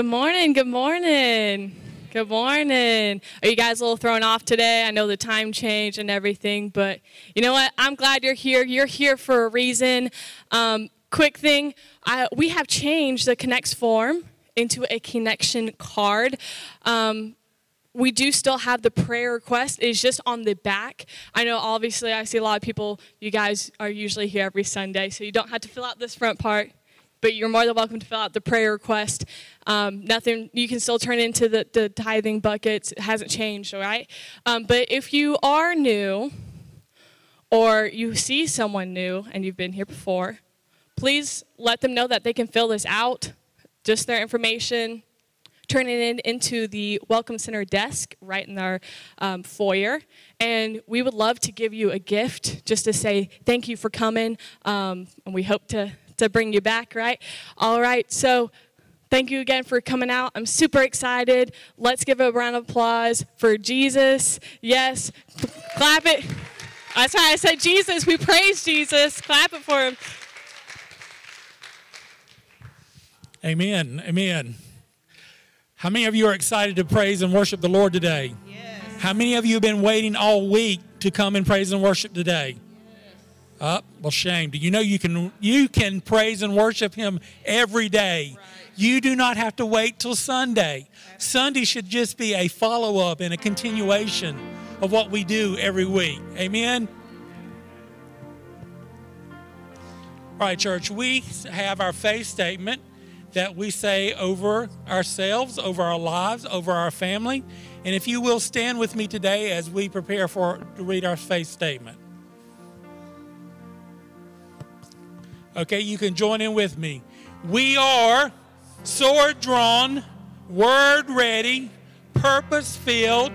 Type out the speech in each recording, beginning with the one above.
Good morning. Good morning. Good morning. Are you guys a little thrown off today? I know the time change and everything, but you know what? I'm glad you're here. You're here for a reason. Um, quick thing I, we have changed the Connects form into a connection card. Um, we do still have the prayer request it's just on the back i know obviously i see a lot of people you guys are usually here every sunday so you don't have to fill out this front part but you're more than welcome to fill out the prayer request. Um, nothing, you can still turn into the, the tithing buckets. It hasn't changed, all right? Um, but if you are new or you see someone new and you've been here before, please let them know that they can fill this out, just their information, turn it in into the Welcome Center desk right in our um, foyer. And we would love to give you a gift just to say thank you for coming. Um, and we hope to to bring you back, right? All right, so thank you again for coming out. I'm super excited. Let's give a round of applause for Jesus. Yes, clap it. That's why I said Jesus. We praise Jesus. Clap it for him. Amen. Amen. How many of you are excited to praise and worship the Lord today? Yes. How many of you have been waiting all week to come and praise and worship today? Oh, well, shame. Do you know you can you can praise and worship Him every day? Right. You do not have to wait till Sunday. Sunday should just be a follow up and a continuation of what we do every week. Amen. All right, church. We have our faith statement that we say over ourselves, over our lives, over our family. And if you will stand with me today as we prepare for to read our faith statement. Okay, you can join in with me. We are sword drawn, word ready, purpose filled.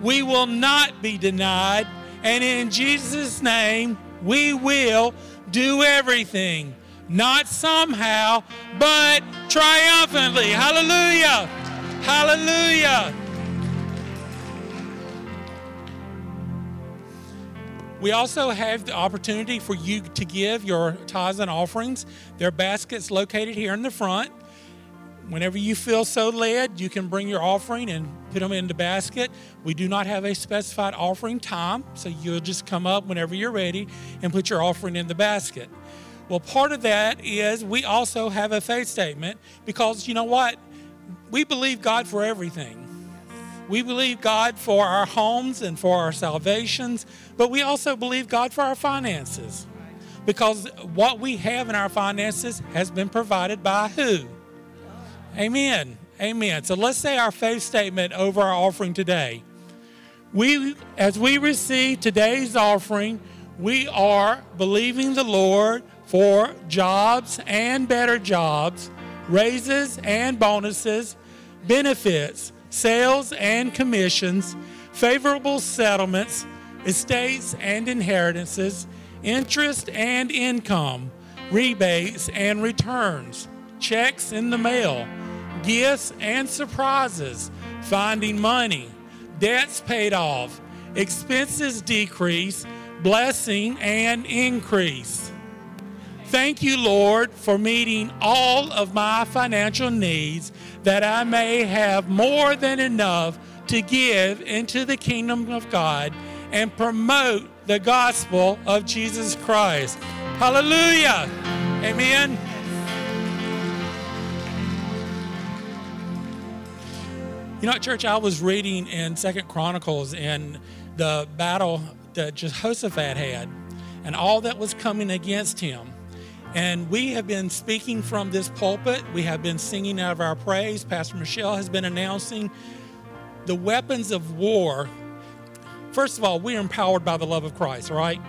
We will not be denied. And in Jesus' name, we will do everything. Not somehow, but triumphantly. Hallelujah! Hallelujah! We also have the opportunity for you to give your tithes and offerings. There are baskets located here in the front. Whenever you feel so led, you can bring your offering and put them in the basket. We do not have a specified offering time, so you'll just come up whenever you're ready and put your offering in the basket. Well, part of that is we also have a faith statement because you know what? We believe God for everything. We believe God for our homes and for our salvations, but we also believe God for our finances. Because what we have in our finances has been provided by who? Amen. Amen. So let's say our faith statement over our offering today. We as we receive today's offering, we are believing the Lord for jobs and better jobs, raises and bonuses, benefits, sales and commissions, favorable settlements, estates and inheritances, interest and income, rebates and returns, checks in the mail, gifts and surprises, finding money, debts paid off, expenses decrease, blessing and increase. Thank you, Lord, for meeting all of my financial needs that I may have more than enough to give into the kingdom of God and promote the gospel of Jesus Christ. Hallelujah. Amen. You know, at church, I was reading in Second Chronicles in the battle that Jehoshaphat had and all that was coming against him. And we have been speaking from this pulpit. We have been singing out of our praise. Pastor Michelle has been announcing the weapons of war. First of all, we are empowered by the love of Christ, right?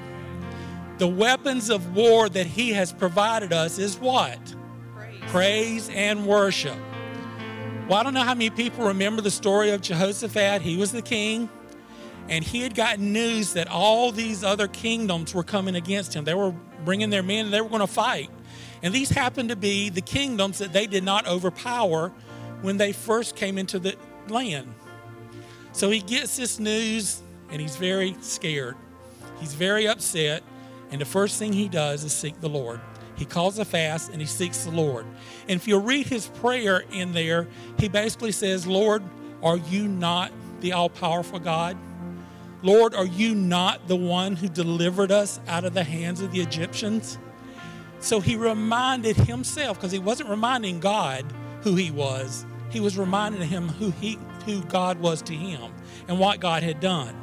The weapons of war that He has provided us is what? Praise, praise and worship. Well, I don't know how many people remember the story of Jehoshaphat. He was the king, and he had gotten news that all these other kingdoms were coming against him. They were bringing their men they were going to fight. And these happened to be the kingdoms that they did not overpower when they first came into the land. So he gets this news and he's very scared. He's very upset. And the first thing he does is seek the Lord. he calls a fast, and he seeks the Lord. And if you read his prayer in there, he basically says, Lord, are you not the all powerful God? Lord, are you not the one who delivered us out of the hands of the Egyptians? So he reminded himself, because he wasn't reminding God who he was, he was reminding him who he who God was to him and what God had done.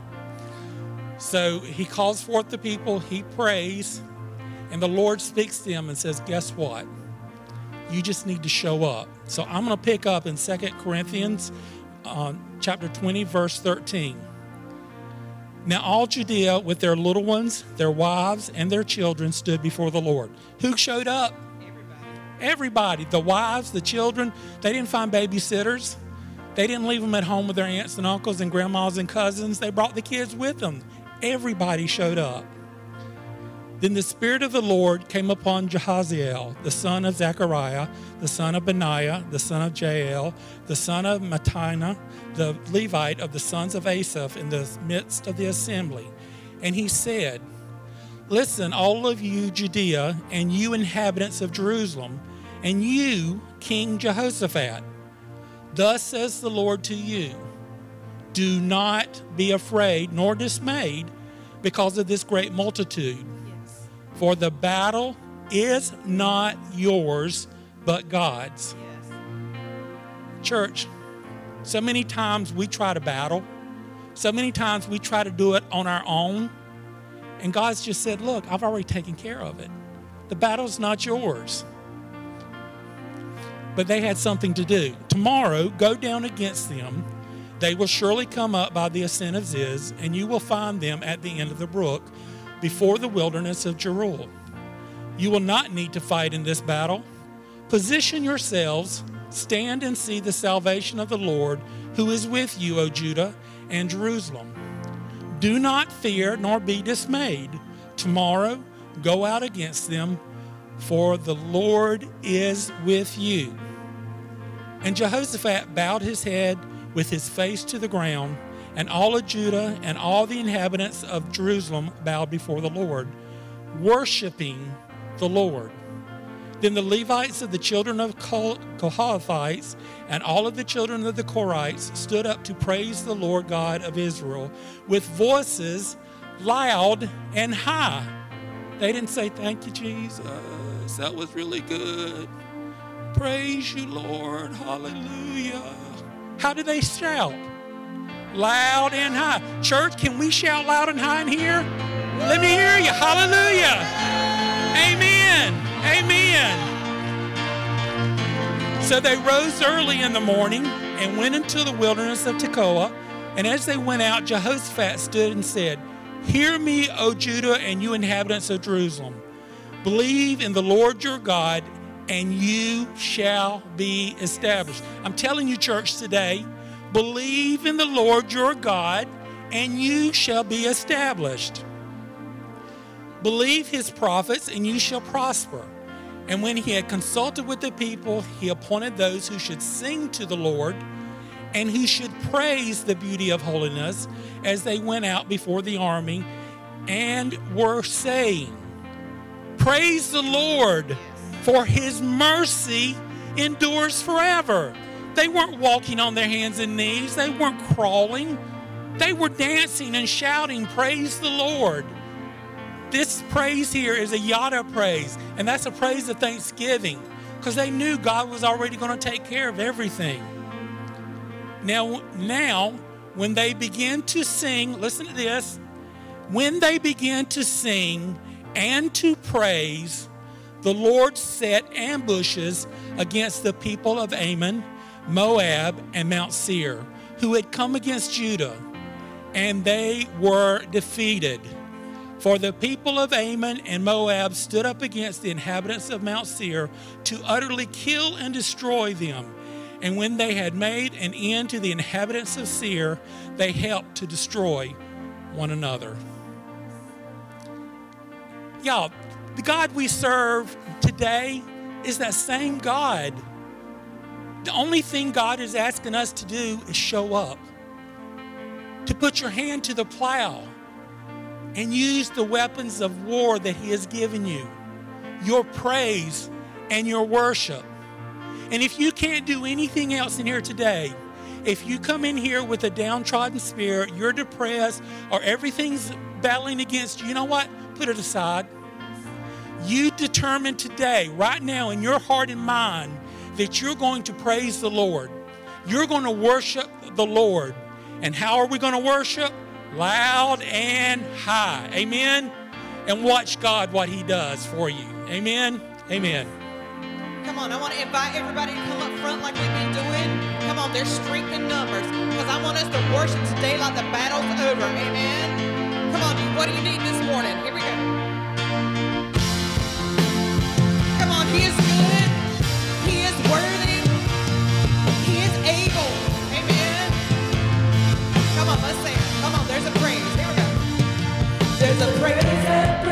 So he calls forth the people, he prays, and the Lord speaks to him and says, Guess what? You just need to show up. So I'm going to pick up in Second Corinthians uh, chapter 20, verse 13. Now all Judea with their little ones, their wives, and their children stood before the Lord. Who showed up? Everybody. Everybody. The wives, the children. They didn't find babysitters. They didn't leave them at home with their aunts and uncles and grandmas and cousins. They brought the kids with them. Everybody showed up. Then the Spirit of the Lord came upon Jahaziel, the son of Zechariah, the son of Benaiah, the son of Jael, the son of Mattaniah, the Levite of the sons of Asaph, in the midst of the assembly. And he said, Listen, all of you, Judea, and you inhabitants of Jerusalem, and you, King Jehoshaphat. Thus says the Lord to you Do not be afraid nor dismayed because of this great multitude for the battle is not yours, but God's. Yes. Church, so many times we try to battle. So many times we try to do it on our own. And God's just said, Look, I've already taken care of it. The battle's not yours. But they had something to do. Tomorrow, go down against them. They will surely come up by the ascent of Ziz, and you will find them at the end of the brook before the wilderness of Jeruel. You will not need to fight in this battle. Position yourselves, stand and see the salvation of the Lord who is with you, O Judah and Jerusalem. Do not fear nor be dismayed. Tomorrow go out against them, for the Lord is with you. And Jehoshaphat bowed his head with his face to the ground and all of Judah and all the inhabitants of Jerusalem bowed before the Lord, worshiping the Lord. Then the Levites of the children of Kohathites and all of the children of the Korites stood up to praise the Lord God of Israel with voices loud and high. They didn't say, Thank you, Jesus. That was really good. Praise you, Lord. Hallelujah. How did they shout? Loud and high. Church, can we shout loud and high in here? Let me hear you. Hallelujah. Amen. Amen. So they rose early in the morning and went into the wilderness of Tekoa. And as they went out, Jehoshaphat stood and said, Hear me, O Judah, and you inhabitants of Jerusalem. Believe in the Lord your God, and you shall be established. I'm telling you, church, today, Believe in the Lord your God, and you shall be established. Believe his prophets, and you shall prosper. And when he had consulted with the people, he appointed those who should sing to the Lord and who should praise the beauty of holiness as they went out before the army and were saying, Praise the Lord, for his mercy endures forever. They weren't walking on their hands and knees, they weren't crawling. They were dancing and shouting, Praise the Lord. This praise here is a yada praise, and that's a praise of thanksgiving because they knew God was already going to take care of everything. Now, now, when they begin to sing, listen to this. When they began to sing and to praise, the Lord set ambushes against the people of Ammon Moab, and Mount Seir, who had come against Judah, and they were defeated. For the people of Ammon and Moab stood up against the inhabitants of Mount Seir to utterly kill and destroy them. And when they had made an end to the inhabitants of Seir, they helped to destroy one another. Y'all, the God we serve today is that same God the only thing God is asking us to do is show up, to put your hand to the plow and use the weapons of war that He has given you your praise and your worship. And if you can't do anything else in here today, if you come in here with a downtrodden spirit, you're depressed, or everything's battling against you, you know what? Put it aside. You determine today, right now, in your heart and mind, that you're going to praise the Lord. You're going to worship the Lord. And how are we going to worship? Loud and high. Amen. And watch God what He does for you. Amen. Amen. Come on, I want to invite everybody to come up front like we've been doing. Come on, there's strength in numbers because I want us to worship today like the battle's over. Amen. Come on, what do you need this morning? Here we go. Come on, He is worthy. He is able. Amen. Come on, let's. Come on, there's a praise. Here we go. There's a praise.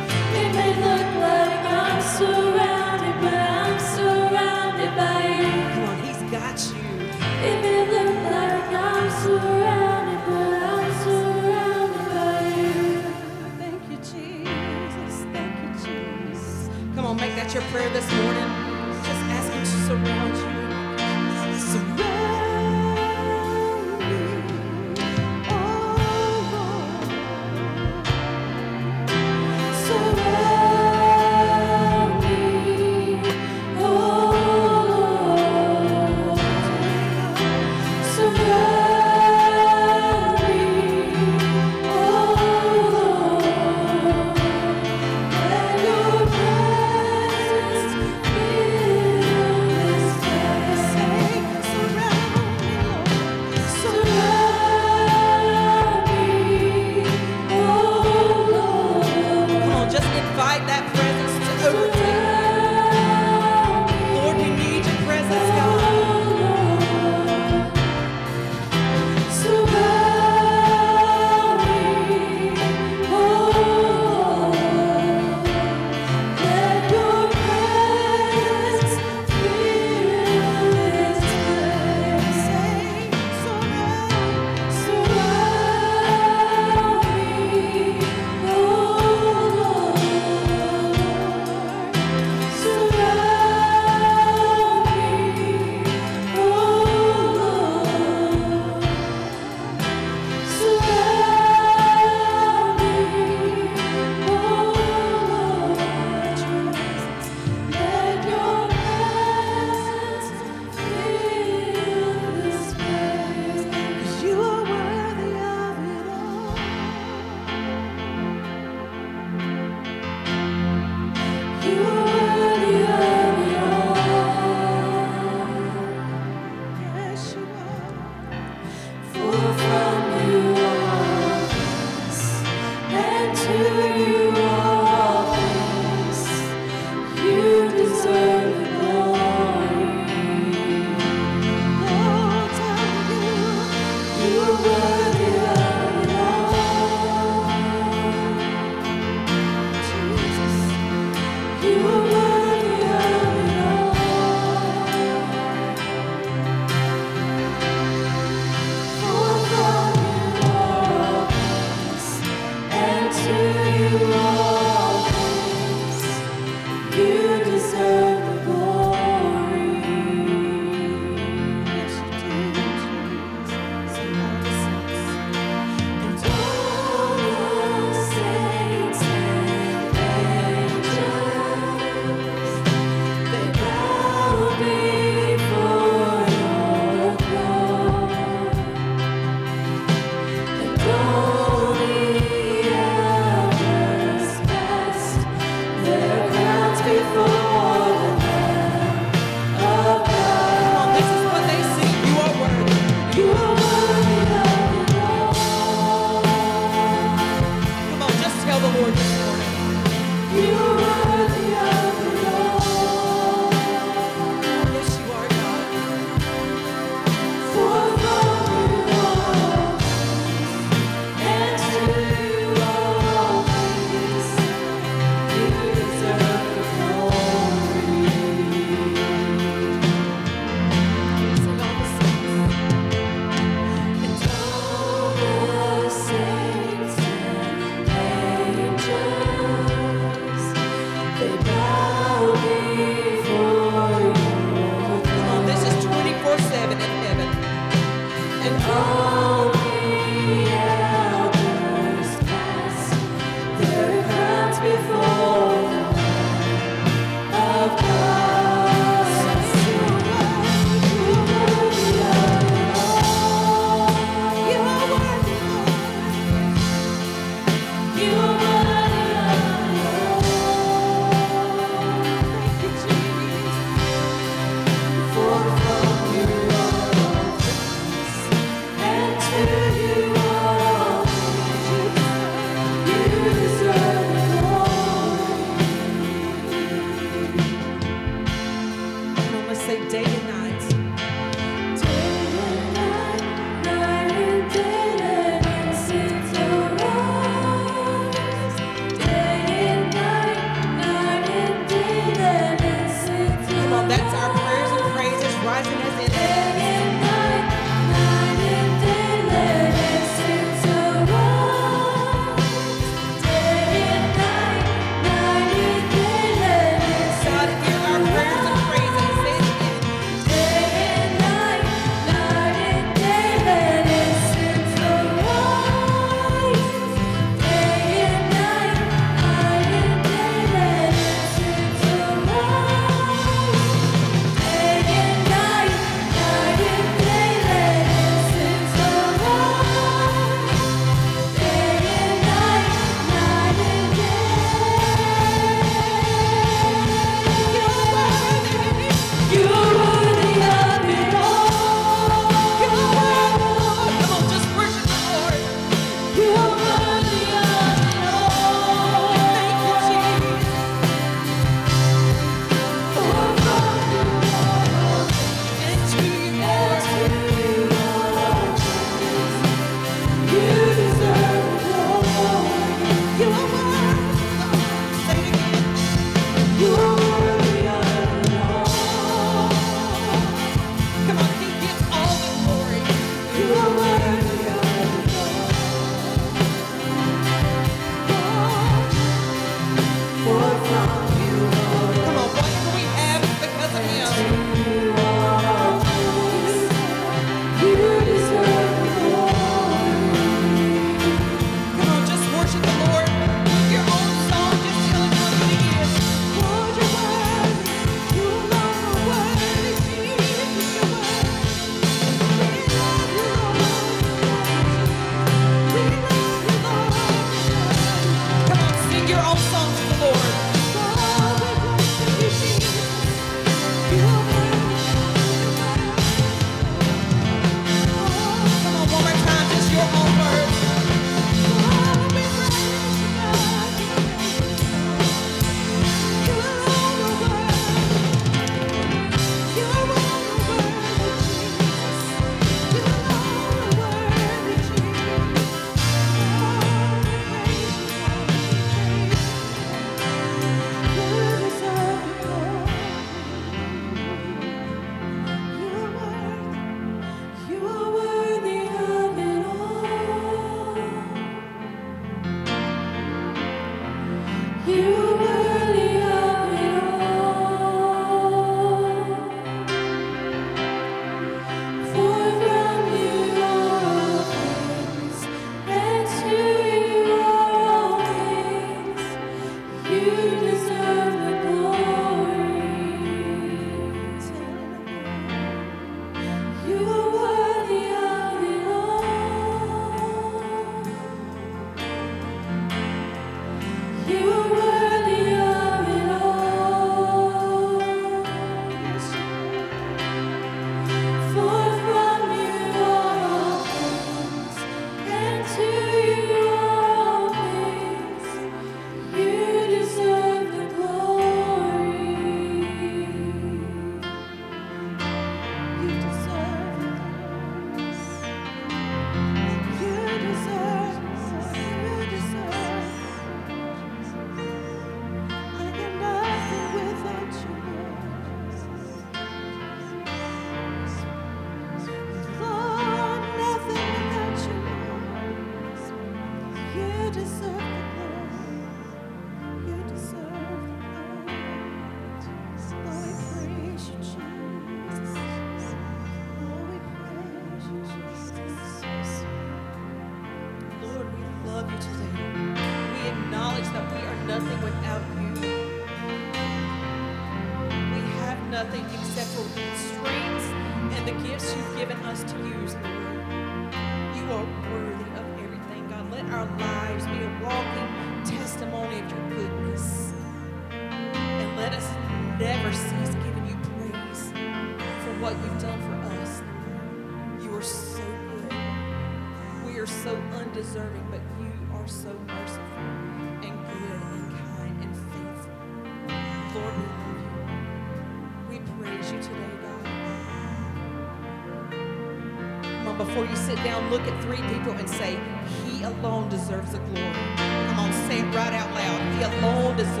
Look at three people and say, He alone deserves the glory. Come on, say it right out loud. He alone deserves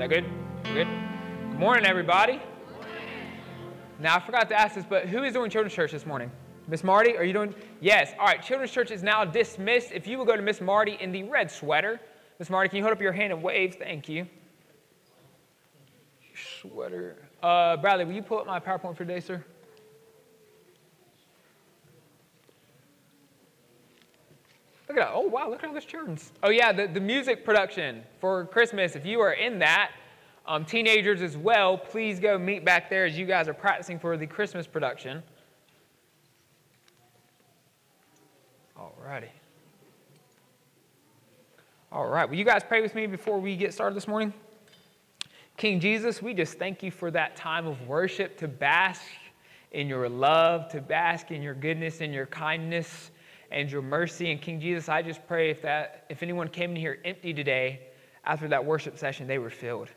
that good? Good. Good morning, everybody. Now I forgot to ask this, but who is doing children's church this morning? Miss Marty, are you doing? Yes. All right. Children's church is now dismissed. If you will go to Miss Marty in the red sweater, Miss Marty, can you hold up your hand and wave? Thank you. Sweater. Uh, Bradley, will you pull up my PowerPoint for today, sir? Look at that. Oh, wow, look at all this children's. Oh, yeah, the, the music production for Christmas. If you are in that, um, teenagers as well, please go meet back there as you guys are practicing for the Christmas production. All righty. All right. Will you guys pray with me before we get started this morning? King Jesus, we just thank you for that time of worship to bask in your love, to bask in your goodness and your kindness and your mercy. And King Jesus, I just pray if that if anyone came in here empty today after that worship session, they were filled.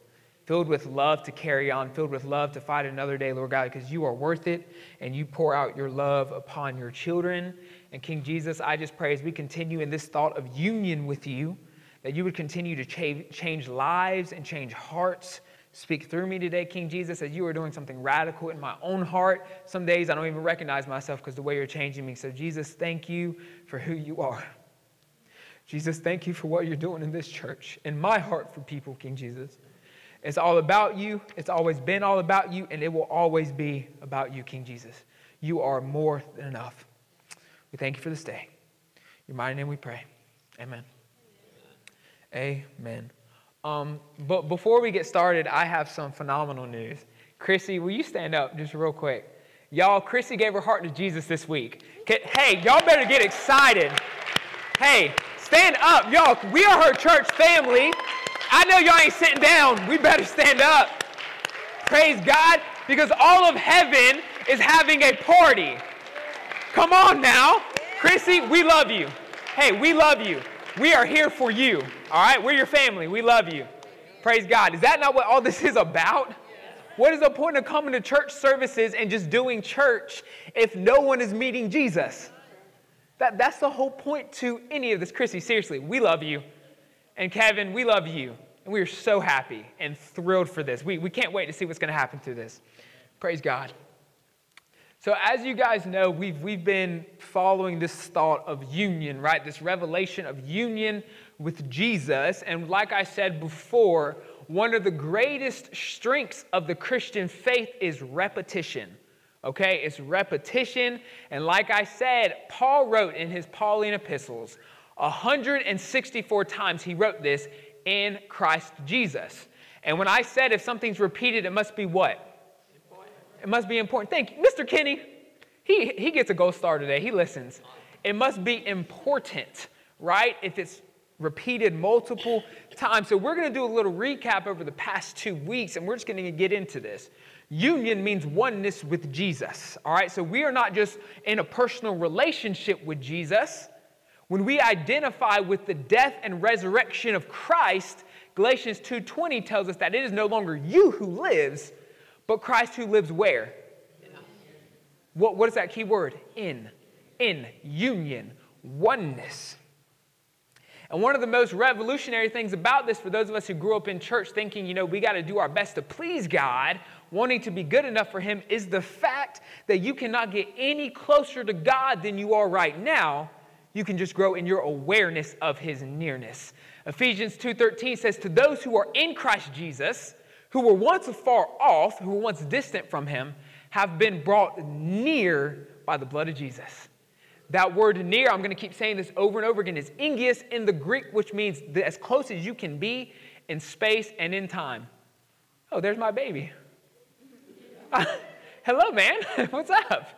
Filled with love to carry on, filled with love to fight another day, Lord God, because you are worth it and you pour out your love upon your children. And King Jesus, I just pray as we continue in this thought of union with you, that you would continue to cha- change lives and change hearts. Speak through me today, King Jesus, as you are doing something radical in my own heart. Some days I don't even recognize myself because the way you're changing me. So, Jesus, thank you for who you are. Jesus, thank you for what you're doing in this church, in my heart for people, King Jesus. It's all about you. It's always been all about you, and it will always be about you, King Jesus. You are more than enough. We thank you for this day. In your mighty name we pray. Amen. Amen. Um, but before we get started, I have some phenomenal news. Chrissy, will you stand up just real quick? Y'all, Chrissy gave her heart to Jesus this week. Hey, y'all better get excited. Hey, stand up. Y'all, we are her church family. I know y'all ain't sitting down. We better stand up. Praise God, because all of heaven is having a party. Come on now. Chrissy, we love you. Hey, we love you. We are here for you. All right? We're your family. We love you. Praise God. Is that not what all this is about? What is the point of coming to church services and just doing church if no one is meeting Jesus? That, that's the whole point to any of this. Chrissy, seriously, we love you. And Kevin, we love you. And we are so happy and thrilled for this. We, we can't wait to see what's going to happen through this. Praise God. So, as you guys know, we've, we've been following this thought of union, right? This revelation of union with Jesus. And like I said before, one of the greatest strengths of the Christian faith is repetition. Okay? It's repetition. And like I said, Paul wrote in his Pauline epistles 164 times he wrote this in Christ Jesus. And when I said if something's repeated, it must be what? It must be important. Thank you. Mr. Kenny, He, he gets a gold star today. He listens. It must be important, right? If it's repeated multiple times. So we're going to do a little recap over the past two weeks, and we're just going to get into this. Union means oneness with Jesus, all right? So we are not just in a personal relationship with Jesus. When we identify with the death and resurrection of Christ, Galatians 2:20 tells us that it is no longer you who lives, but Christ who lives where? What, what is that key word? In. In. Union. Oneness. And one of the most revolutionary things about this, for those of us who grew up in church thinking, you know, we got to do our best to please God, wanting to be good enough for Him, is the fact that you cannot get any closer to God than you are right now. You can just grow in your awareness of His nearness. Ephesians 2:13 says, "To those who are in Christ Jesus, who were once afar off, who were once distant from Him, have been brought near by the blood of Jesus." That word near, I'm going to keep saying this over and over again, is ingius in the Greek, which means as close as you can be in space and in time. Oh, there's my baby. Hello, man. What's up?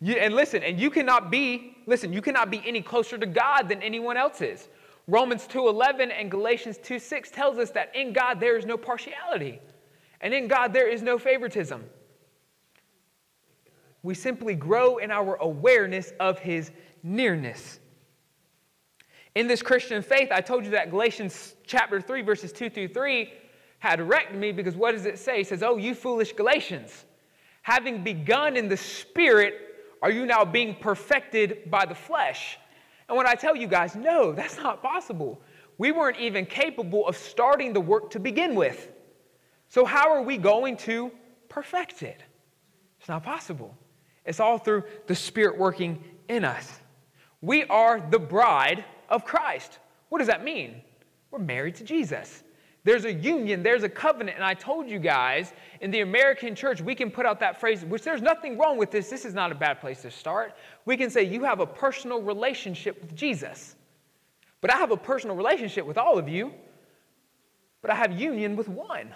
You, and listen, and you cannot be, listen, you cannot be any closer to God than anyone else is. Romans 2:11 and Galatians 2:6 tells us that in God there is no partiality. And in God there is no favoritism. We simply grow in our awareness of his nearness. In this Christian faith, I told you that Galatians chapter 3, verses 2 through 3 had wrecked me because what does it say? It says, Oh, you foolish Galatians, having begun in the spirit, are you now being perfected by the flesh? And when I tell you guys, no, that's not possible. We weren't even capable of starting the work to begin with. So, how are we going to perfect it? It's not possible. It's all through the Spirit working in us. We are the bride of Christ. What does that mean? We're married to Jesus. There's a union, there's a covenant. And I told you guys, in the American church, we can put out that phrase, which there's nothing wrong with this. This is not a bad place to start. We can say, You have a personal relationship with Jesus. But I have a personal relationship with all of you, but I have union with one.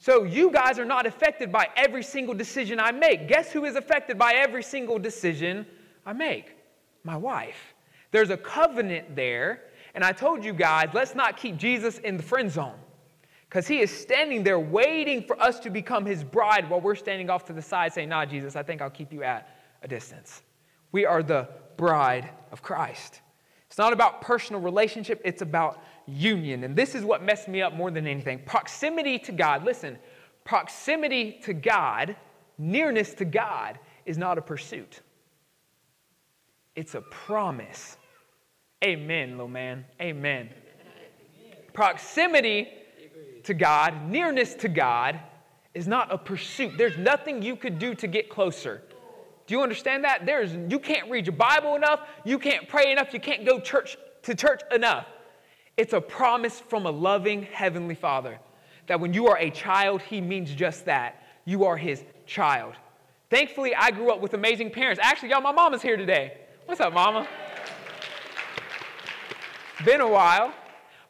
So you guys are not affected by every single decision I make. Guess who is affected by every single decision I make? My wife. There's a covenant there, and I told you guys, let's not keep Jesus in the friend zone. Because he is standing there waiting for us to become his bride while we're standing off to the side saying, Nah, Jesus, I think I'll keep you at a distance. We are the bride of Christ. It's not about personal relationship, it's about union. And this is what messed me up more than anything. Proximity to God, listen, proximity to God, nearness to God, is not a pursuit, it's a promise. Amen, little man. Amen. Proximity to God, nearness to God, is not a pursuit. There's nothing you could do to get closer. Do you understand that? There's you can't read your Bible enough, you can't pray enough, you can't go church to church enough. It's a promise from a loving heavenly Father that when you are a child, he means just that. You are his child. Thankfully, I grew up with amazing parents. Actually, y'all, my mom is here today. What's up, mama? Been a while,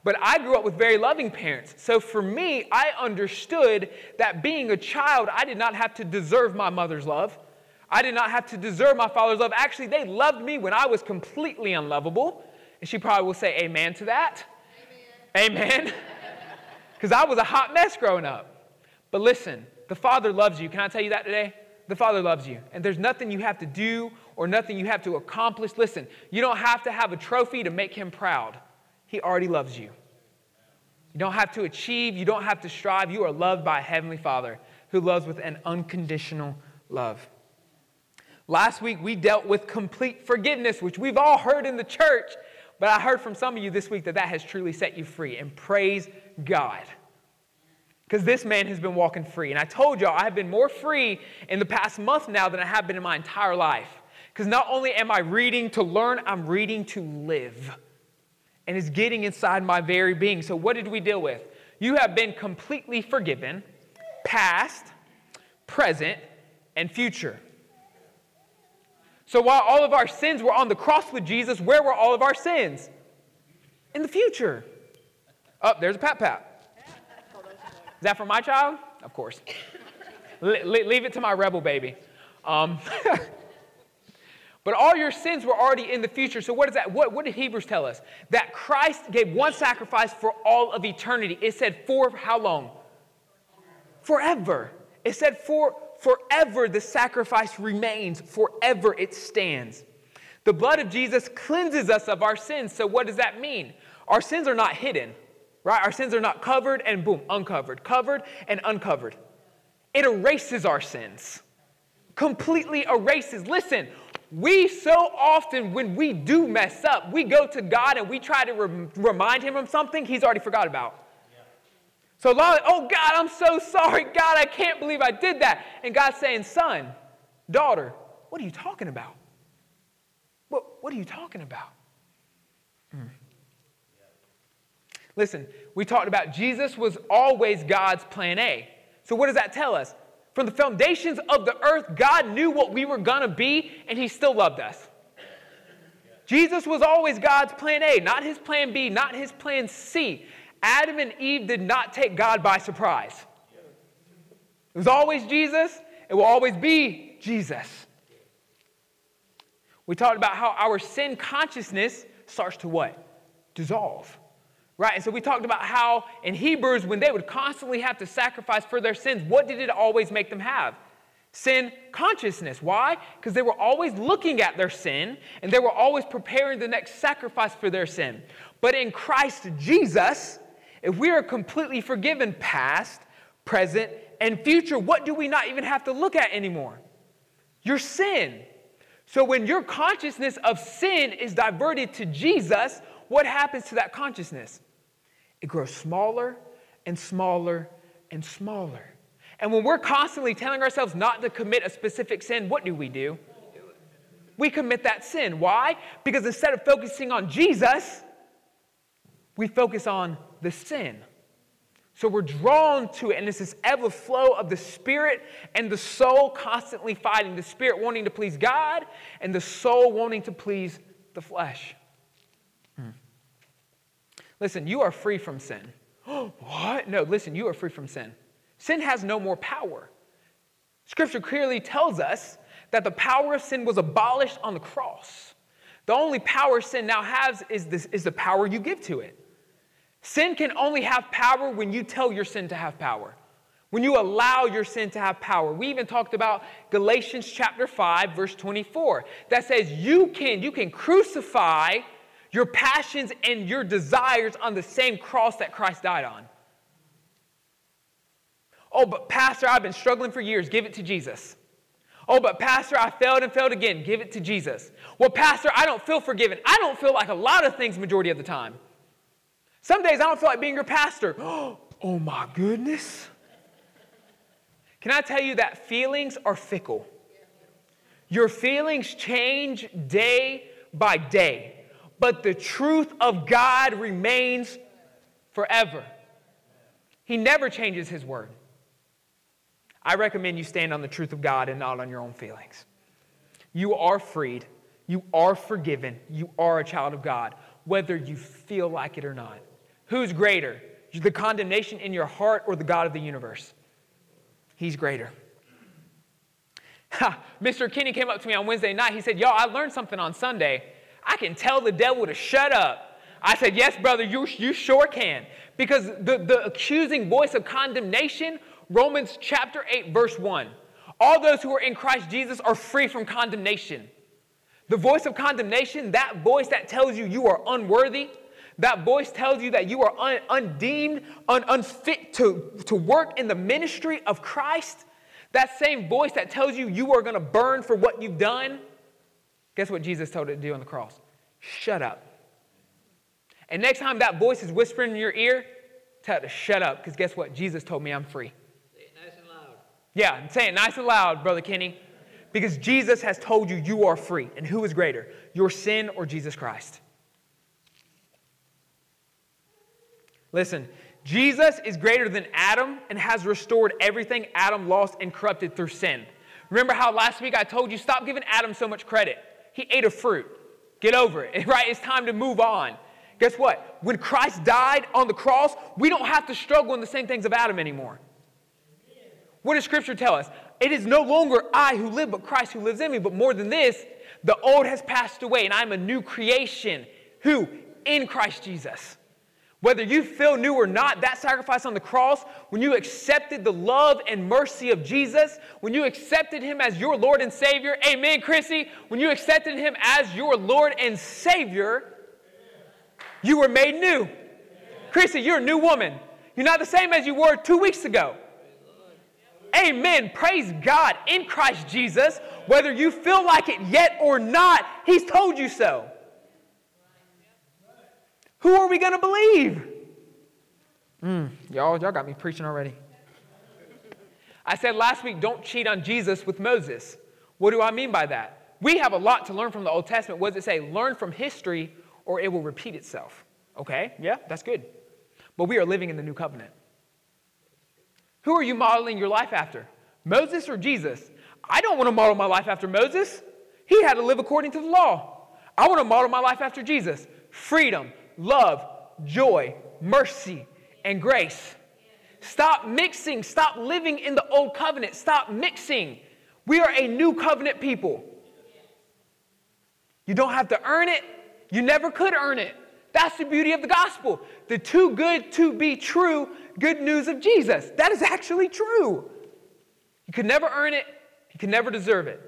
but I grew up with very loving parents. So for me, I understood that being a child, I did not have to deserve my mother's love. I did not have to deserve my father's love. Actually, they loved me when I was completely unlovable. And she probably will say amen to that. Amen. Because I was a hot mess growing up. But listen, the Father loves you. Can I tell you that today? The Father loves you. And there's nothing you have to do or nothing you have to accomplish. Listen, you don't have to have a trophy to make Him proud. He already loves you. You don't have to achieve, you don't have to strive. You are loved by a Heavenly Father who loves with an unconditional love. Last week, we dealt with complete forgiveness, which we've all heard in the church, but I heard from some of you this week that that has truly set you free. And praise God. Because this man has been walking free. And I told y'all, I have been more free in the past month now than I have been in my entire life. Because not only am I reading to learn, I'm reading to live. And it's getting inside my very being. So, what did we deal with? You have been completely forgiven, past, present, and future. So while all of our sins were on the cross with Jesus, where were all of our sins? In the future. Oh, there's a pat pat. Is that for my child? Of course. Le- le- leave it to my rebel baby. Um, but all your sins were already in the future. So what is that? What, what did Hebrews tell us? That Christ gave one sacrifice for all of eternity. It said for how long? Forever. It said for forever the sacrifice remains. Forever it stands. The blood of Jesus cleanses us of our sins. So what does that mean? Our sins are not hidden, right? Our sins are not covered and boom, uncovered, covered and uncovered. It erases our sins, completely erases. Listen, we so often, when we do mess up, we go to God and we try to rem- remind Him of something He's already forgot about. So, lot oh God, I'm so sorry. God, I can't believe I did that. And God's saying, son, daughter, what are you talking about? What, what are you talking about? Hmm. Listen, we talked about Jesus was always God's plan A. So, what does that tell us? From the foundations of the earth, God knew what we were going to be, and He still loved us. Jesus was always God's plan A, not His plan B, not His plan C. Adam and Eve did not take God by surprise. It was always Jesus, it will always be Jesus. We talked about how our sin consciousness starts to what? Dissolve. Right? And so we talked about how in Hebrews, when they would constantly have to sacrifice for their sins, what did it always make them have? Sin consciousness. Why? Because they were always looking at their sin and they were always preparing the next sacrifice for their sin. But in Christ Jesus, if we are completely forgiven past, present, and future, what do we not even have to look at anymore? Your sin. So when your consciousness of sin is diverted to Jesus, what happens to that consciousness? It grows smaller and smaller and smaller. And when we're constantly telling ourselves not to commit a specific sin, what do we do? We commit that sin. Why? Because instead of focusing on Jesus, we focus on the sin. So we're drawn to it, and it's this ever flow of the spirit and the soul constantly fighting. The spirit wanting to please God, and the soul wanting to please the flesh. Hmm. Listen, you are free from sin. what? No, listen, you are free from sin. Sin has no more power. Scripture clearly tells us that the power of sin was abolished on the cross. The only power sin now has is, this, is the power you give to it. Sin can only have power when you tell your sin to have power, when you allow your sin to have power. We even talked about Galatians chapter 5, verse 24, that says you can, you can crucify your passions and your desires on the same cross that Christ died on. Oh, but Pastor, I've been struggling for years. Give it to Jesus. Oh, but Pastor, I failed and failed again. Give it to Jesus. Well, Pastor, I don't feel forgiven. I don't feel like a lot of things majority of the time. Some days I don't feel like being your pastor. Oh my goodness. Can I tell you that feelings are fickle? Your feelings change day by day, but the truth of God remains forever. He never changes His word. I recommend you stand on the truth of God and not on your own feelings. You are freed, you are forgiven, you are a child of God, whether you feel like it or not. Who's greater, the condemnation in your heart or the God of the universe? He's greater. Ha, Mr. Kinney came up to me on Wednesday night. He said, Yo, I learned something on Sunday. I can tell the devil to shut up. I said, Yes, brother, you, you sure can. Because the, the accusing voice of condemnation, Romans chapter 8, verse 1. All those who are in Christ Jesus are free from condemnation. The voice of condemnation, that voice that tells you you are unworthy, that voice tells you that you are un, undeemed, un, unfit to, to work in the ministry of Christ. That same voice that tells you you are going to burn for what you've done. Guess what Jesus told it to do on the cross? Shut up. And next time that voice is whispering in your ear, tell it to shut up, because guess what? Jesus told me I'm free. Say it nice and loud. Yeah, say it nice and loud, Brother Kenny. Because Jesus has told you you are free. And who is greater, your sin or Jesus Christ? Listen, Jesus is greater than Adam and has restored everything Adam lost and corrupted through sin. Remember how last week I told you stop giving Adam so much credit? He ate a fruit. Get over it, right? It's time to move on. Guess what? When Christ died on the cross, we don't have to struggle in the same things of Adam anymore. What does Scripture tell us? It is no longer I who live, but Christ who lives in me. But more than this, the old has passed away, and I'm a new creation. Who? In Christ Jesus. Whether you feel new or not, that sacrifice on the cross, when you accepted the love and mercy of Jesus, when you accepted Him as your Lord and Savior, amen, Chrissy, when you accepted Him as your Lord and Savior, you were made new. Chrissy, you're a new woman. You're not the same as you were two weeks ago. Amen. Praise God in Christ Jesus. Whether you feel like it yet or not, He's told you so. Who are we going to believe? Mm, y'all, y'all got me preaching already. I said last week, don't cheat on Jesus with Moses. What do I mean by that? We have a lot to learn from the Old Testament. What does it say? Learn from history or it will repeat itself. Okay, yeah, that's good. But we are living in the new covenant. Who are you modeling your life after? Moses or Jesus? I don't want to model my life after Moses. He had to live according to the law. I want to model my life after Jesus. Freedom, love, joy, mercy, and grace. Stop mixing. Stop living in the old covenant. Stop mixing. We are a new covenant people. You don't have to earn it. You never could earn it. That's the beauty of the gospel. The too good to be true good news of Jesus. That is actually true. You could never earn it, you could never deserve it.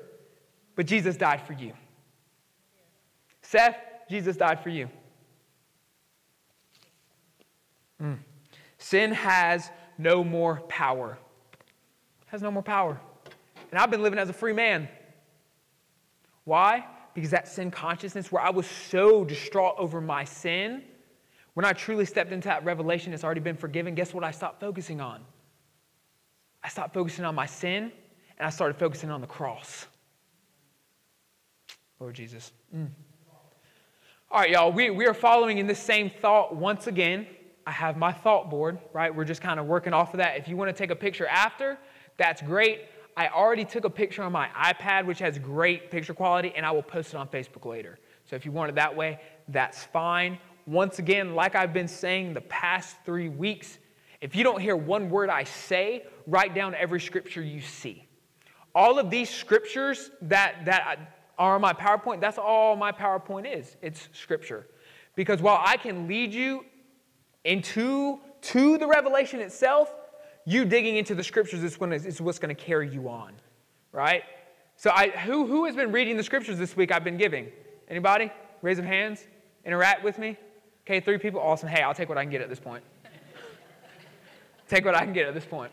But Jesus died for you. Seth, Jesus died for you. Mm. Sin has no more power. Has no more power. And I've been living as a free man. Why? Because that sin consciousness, where I was so distraught over my sin, when I truly stepped into that revelation, it's already been forgiven. Guess what I stopped focusing on? I stopped focusing on my sin and I started focusing on the cross. Lord Jesus. Mm. All right, y'all, we, we are following in this same thought once again. I have my thought board, right? We're just kind of working off of that. If you want to take a picture after, that's great. I already took a picture on my iPad, which has great picture quality, and I will post it on Facebook later. So if you want it that way, that's fine. Once again, like I've been saying the past three weeks, if you don't hear one word I say, write down every scripture you see. All of these scriptures that, that are on my PowerPoint, that's all my PowerPoint is. It's scripture. Because while I can lead you into to the revelation itself, you digging into the scriptures is, gonna, is what's going to carry you on, right? So, I, who, who has been reading the scriptures this week I've been giving? Anybody? Raise of hands. Interact with me. Okay, three people. Awesome. Hey, I'll take what I can get at this point. take what I can get at this point.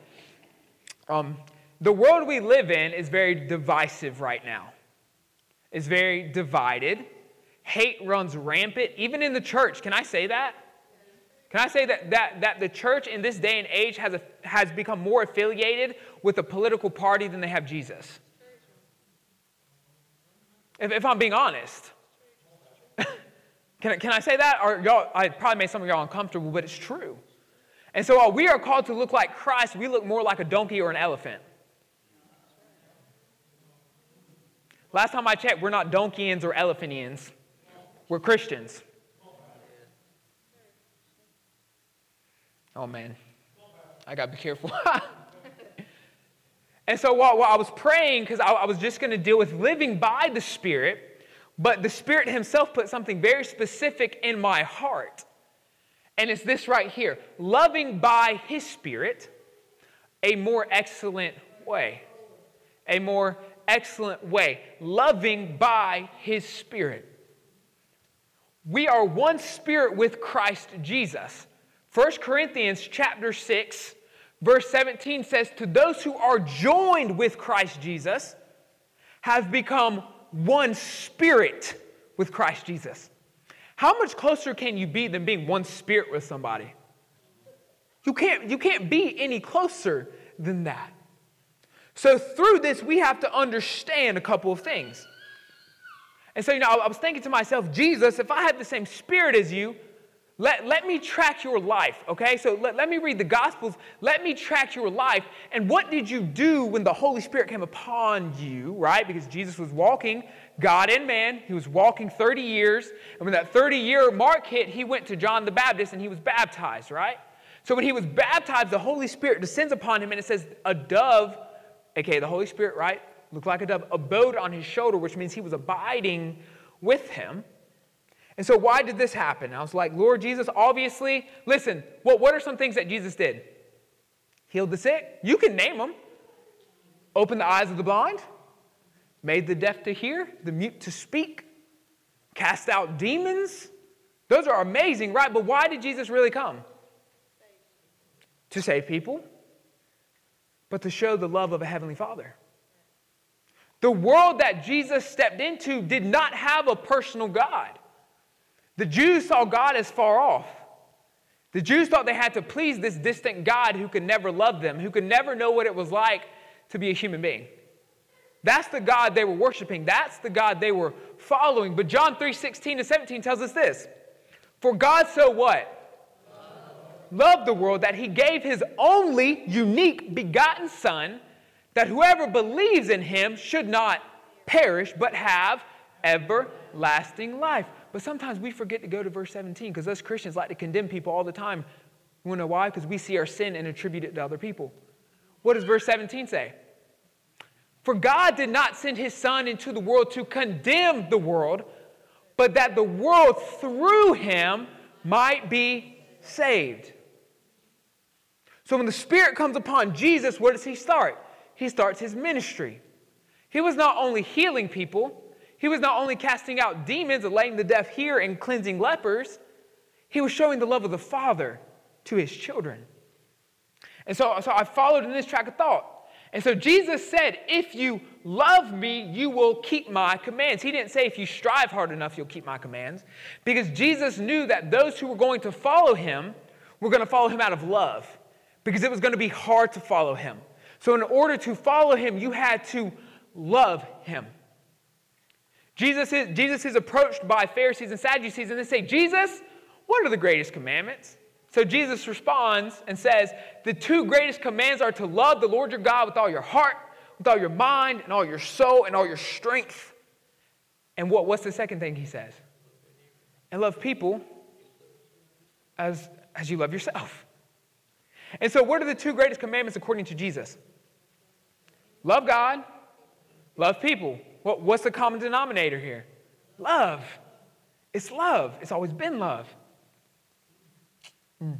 Um, the world we live in is very divisive right now. It's very divided. Hate runs rampant, even in the church. Can I say that? Can I say that, that, that the church in this day and age has, a, has become more affiliated with a political party than they have Jesus? If, if I'm being honest. can, I, can I say that? Or y'all, I probably made some of y'all uncomfortable, but it's true. And so while we are called to look like Christ, we look more like a donkey or an elephant. Last time I checked, we're not donkeyians or elephantians. We're Christians. Oh man, I got to be careful. and so while, while, I was praying, because I, I was just to deal with living by the Spirit, but the Spirit Himself put something very specific in my heart. And it's this right here loving by His Spirit a more excellent way. A more excellent way. Loving by His Spirit. We are one spirit with Christ Jesus. 1 Corinthians chapter 6, verse 17 says, To those who are joined with Christ Jesus have become one spirit with Christ Jesus. How much closer can you be than being one spirit with somebody? You can't, you can't be any closer than that. So, through this, we have to understand a couple of things. And so, you know, I was thinking to myself, Jesus, if I had the same spirit as you, let, let me track your life, okay? So let, let me read the Gospels. Let me track your life. And what did you do when the Holy Spirit came upon you, right? Because Jesus was walking, God and man. He was walking 30 years. And when that 30 year mark hit, he went to John the Baptist and he was baptized, right? So when he was baptized, the Holy Spirit descends upon him, and it says, a dove, aka the Holy Spirit, right? Looked like a dove, abode on his shoulder, which means he was abiding with him. And so, why did this happen? I was like, Lord Jesus, obviously, listen, what, what are some things that Jesus did? Healed the sick. You can name them. Opened the eyes of the blind, made the deaf to hear, the mute to speak, cast out demons. Those are amazing, right? But why did Jesus really come? To save people, but to show the love of a heavenly Father. The world that Jesus stepped into did not have a personal God. The Jews saw God as far off. The Jews thought they had to please this distant God who could never love them, who could never know what it was like to be a human being. That's the God they were worshiping. That's the God they were following. But John 3 16 to 17 tells us this For God so what? Loved the world that he gave his only unique begotten Son, that whoever believes in him should not perish, but have everlasting life. But sometimes we forget to go to verse 17 because us Christians like to condemn people all the time. You know why? Because we see our sin and attribute it to other people. What does verse 17 say? For God did not send his Son into the world to condemn the world, but that the world through him might be saved. So when the Spirit comes upon Jesus, where does he start? He starts his ministry. He was not only healing people, he was not only casting out demons and letting the deaf hear and cleansing lepers, he was showing the love of the Father to his children. And so, so I followed in this track of thought. And so Jesus said, If you love me, you will keep my commands. He didn't say, If you strive hard enough, you'll keep my commands. Because Jesus knew that those who were going to follow him were going to follow him out of love, because it was going to be hard to follow him. So, in order to follow him, you had to love him. Jesus is, Jesus is approached by Pharisees and Sadducees, and they say, Jesus, what are the greatest commandments? So Jesus responds and says, The two greatest commands are to love the Lord your God with all your heart, with all your mind, and all your soul, and all your strength. And what, what's the second thing he says? And love people as, as you love yourself. And so, what are the two greatest commandments according to Jesus? Love God, love people. What, what's the common denominator here? Love. It's love. It's always been love. Mm.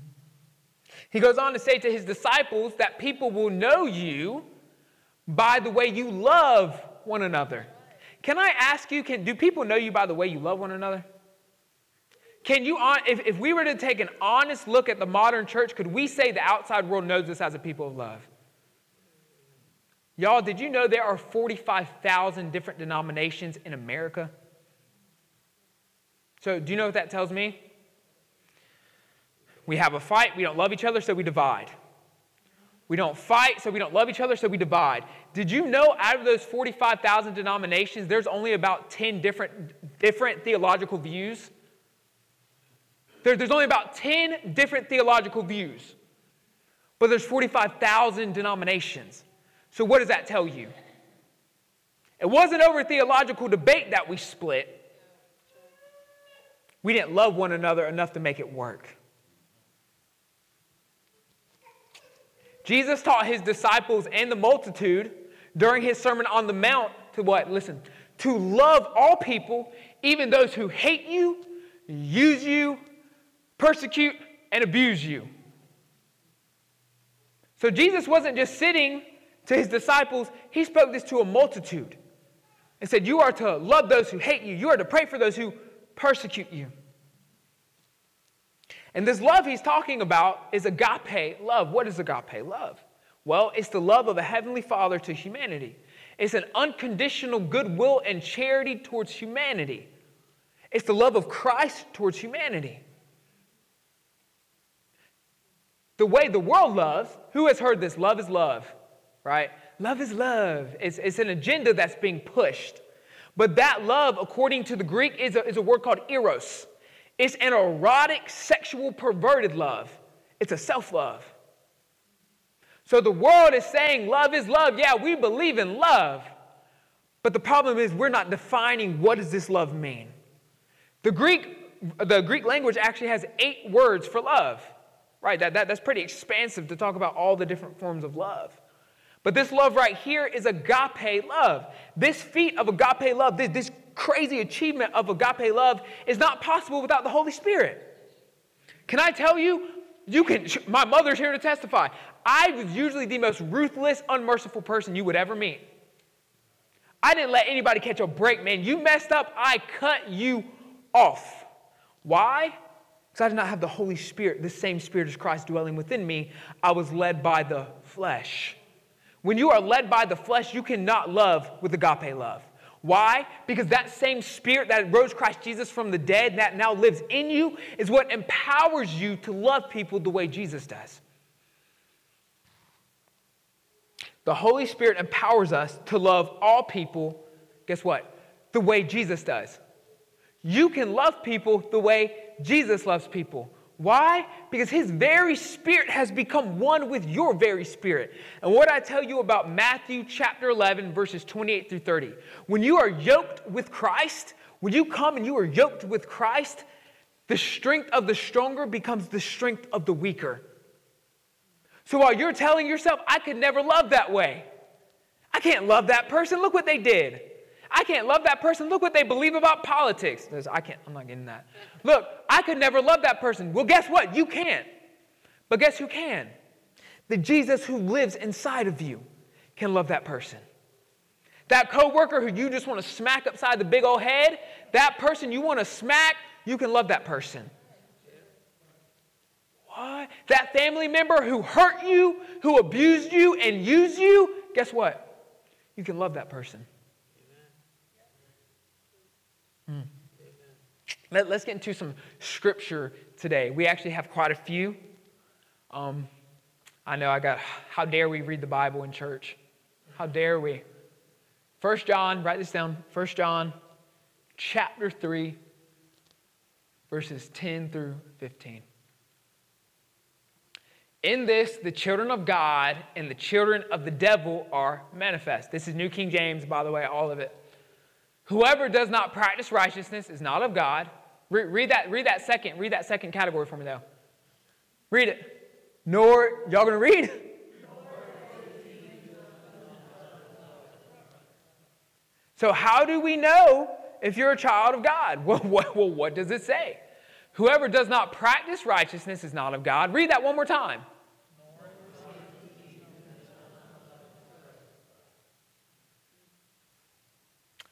He goes on to say to his disciples that people will know you by the way you love one another. Can I ask you, can, do people know you by the way you love one another? Can you, if, if we were to take an honest look at the modern church, could we say the outside world knows us as a people of love? Y'all, did you know there are 45,000 different denominations in America? So, do you know what that tells me? We have a fight, we don't love each other, so we divide. We don't fight, so we don't love each other, so we divide. Did you know out of those 45,000 denominations, there's only about 10 different, different theological views? There, there's only about 10 different theological views, but there's 45,000 denominations. So, what does that tell you? It wasn't over theological debate that we split. We didn't love one another enough to make it work. Jesus taught his disciples and the multitude during his Sermon on the Mount to what? Listen, to love all people, even those who hate you, use you, persecute, and abuse you. So Jesus wasn't just sitting to his disciples, he spoke this to a multitude and said, You are to love those who hate you, you are to pray for those who persecute you. And this love he's talking about is agape love. What is agape love? Well, it's the love of a heavenly father to humanity. It's an unconditional goodwill and charity towards humanity. It's the love of Christ towards humanity. The way the world loves, who has heard this? Love is love right? Love is love. It's, it's an agenda that's being pushed. But that love, according to the Greek, is a, is a word called eros. It's an erotic, sexual, perverted love. It's a self love. So the world is saying love is love. Yeah, we believe in love. But the problem is we're not defining what does this love mean. The Greek, the Greek language actually has eight words for love. right? That, that, that's pretty expansive to talk about all the different forms of love. But this love right here is agape love. This feat of agape love, this, this crazy achievement of agape love, is not possible without the Holy Spirit. Can I tell you? You can, my mother's here to testify. I was usually the most ruthless, unmerciful person you would ever meet. I didn't let anybody catch a break, man. You messed up, I cut you off. Why? Because I did not have the Holy Spirit, the same Spirit as Christ dwelling within me. I was led by the flesh. When you are led by the flesh, you cannot love with agape love. Why? Because that same spirit that rose Christ Jesus from the dead that now lives in you is what empowers you to love people the way Jesus does. The Holy Spirit empowers us to love all people, guess what? The way Jesus does. You can love people the way Jesus loves people. Why? Because his very spirit has become one with your very spirit. And what I tell you about Matthew chapter 11, verses 28 through 30, when you are yoked with Christ, when you come and you are yoked with Christ, the strength of the stronger becomes the strength of the weaker. So while you're telling yourself, I could never love that way, I can't love that person, look what they did. I can't love that person. Look what they believe about politics. There's, I can't, I'm not getting that. Look, I could never love that person. Well, guess what? You can't. But guess who can? The Jesus who lives inside of you can love that person. That coworker who you just want to smack upside the big old head, that person you want to smack, you can love that person. What? That family member who hurt you, who abused you and used you, guess what? You can love that person. Let, us get into some scripture today. We actually have quite a few. Um, I know I got, how dare we read the Bible in church? How dare we? First John, write this down. First John chapter 3, verses 10 through 15. In this, the children of God and the children of the devil are manifest. This is New King James, by the way, all of it. Whoever does not practice righteousness is not of God. Re- read, that, read that second, read that second category for me though. Read it. Nor, y'all gonna read? So, how do we know if you're a child of God? Well, what, well, what does it say? Whoever does not practice righteousness is not of God. Read that one more time.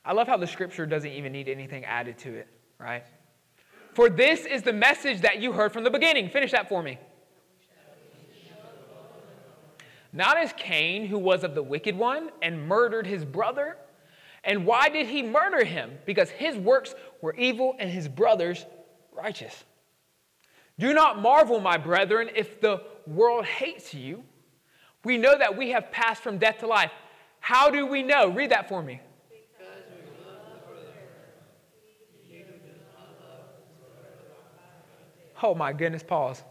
I love how the scripture doesn't even need anything added to it, right? For this is the message that you heard from the beginning. Finish that for me. Not as Cain, who was of the wicked one and murdered his brother. And why did he murder him? Because his works were evil and his brother's righteous. Do not marvel, my brethren, if the world hates you. We know that we have passed from death to life. How do we know? Read that for me. Oh my goodness, pause.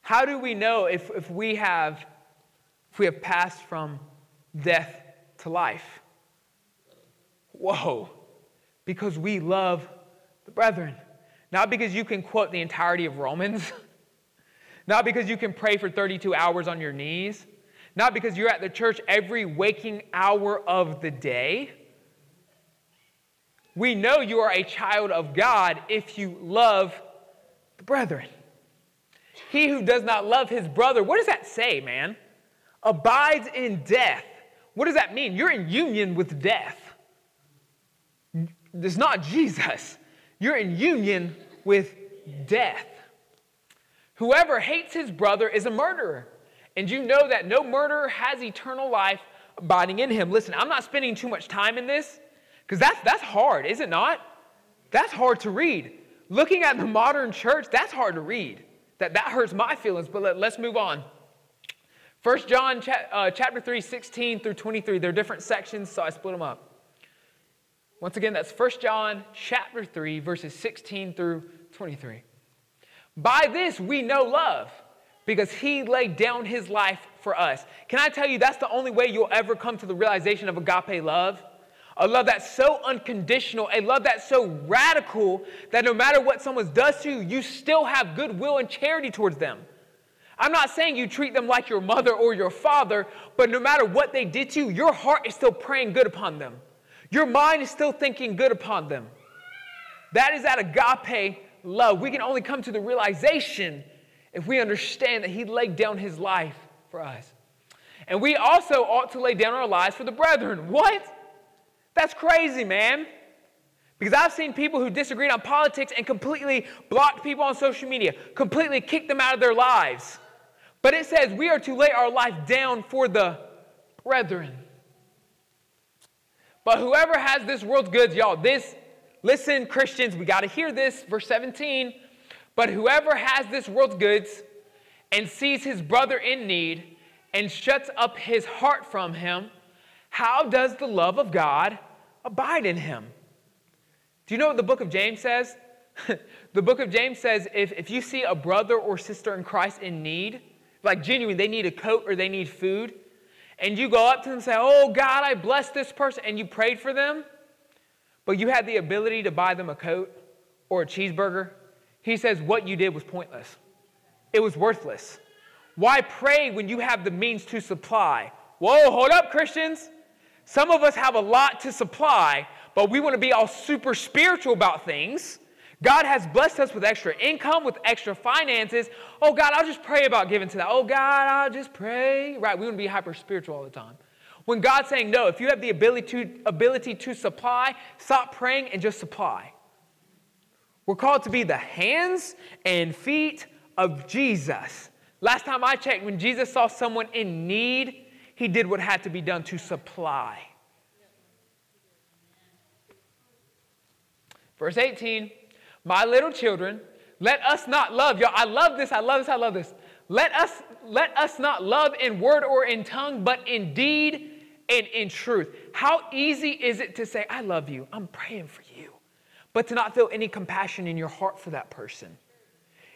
How do we know if, if we have if we have passed from death to life? Whoa. Because we love the brethren. Not because you can quote the entirety of Romans. Not because you can pray for 32 hours on your knees. Not because you're at the church every waking hour of the day. We know you are a child of God if you love brethren. He who does not love his brother, what does that say, man? Abides in death. What does that mean? You're in union with death. It's not Jesus. You're in union with death. Whoever hates his brother is a murderer. And you know that no murderer has eternal life abiding in him. Listen, I'm not spending too much time in this because that's, that's hard, is it not? That's hard to read. Looking at the modern church, that's hard to read. That, that hurts my feelings, but let, us move on. 1 John cha- uh, chapter 3, 16 through 23. They're different sections, so I split them up. Once again, that's 1 John chapter 3, verses 16 through 23. By this we know love, because he laid down his life for us. Can I tell you that's the only way you'll ever come to the realization of agape love? A love that's so unconditional, a love that's so radical that no matter what someone does to you, you still have goodwill and charity towards them. I'm not saying you treat them like your mother or your father, but no matter what they did to you, your heart is still praying good upon them. Your mind is still thinking good upon them. That is that agape love. We can only come to the realization if we understand that He laid down His life for us. And we also ought to lay down our lives for the brethren. What? That's crazy, man. Because I've seen people who disagreed on politics and completely blocked people on social media, completely kicked them out of their lives. But it says we are to lay our life down for the brethren. But whoever has this world's goods, y'all, this, listen, Christians, we got to hear this, verse 17. But whoever has this world's goods and sees his brother in need and shuts up his heart from him, how does the love of God abide in him? Do you know what the book of James says? the book of James says if, if you see a brother or sister in Christ in need, like genuine, they need a coat or they need food, and you go up to them and say, Oh God, I bless this person, and you prayed for them, but you had the ability to buy them a coat or a cheeseburger, he says what you did was pointless. It was worthless. Why pray when you have the means to supply? Whoa, hold up, Christians. Some of us have a lot to supply, but we want to be all super spiritual about things. God has blessed us with extra income, with extra finances. Oh, God, I'll just pray about giving to that. Oh, God, I'll just pray. Right, we want to be hyper spiritual all the time. When God's saying, no, if you have the ability to, ability to supply, stop praying and just supply. We're called to be the hands and feet of Jesus. Last time I checked, when Jesus saw someone in need, he did what had to be done to supply. Verse 18, my little children, let us not love. Y'all, I love this, I love this, I love this. Let us, let us not love in word or in tongue, but in deed and in truth. How easy is it to say, I love you, I'm praying for you, but to not feel any compassion in your heart for that person?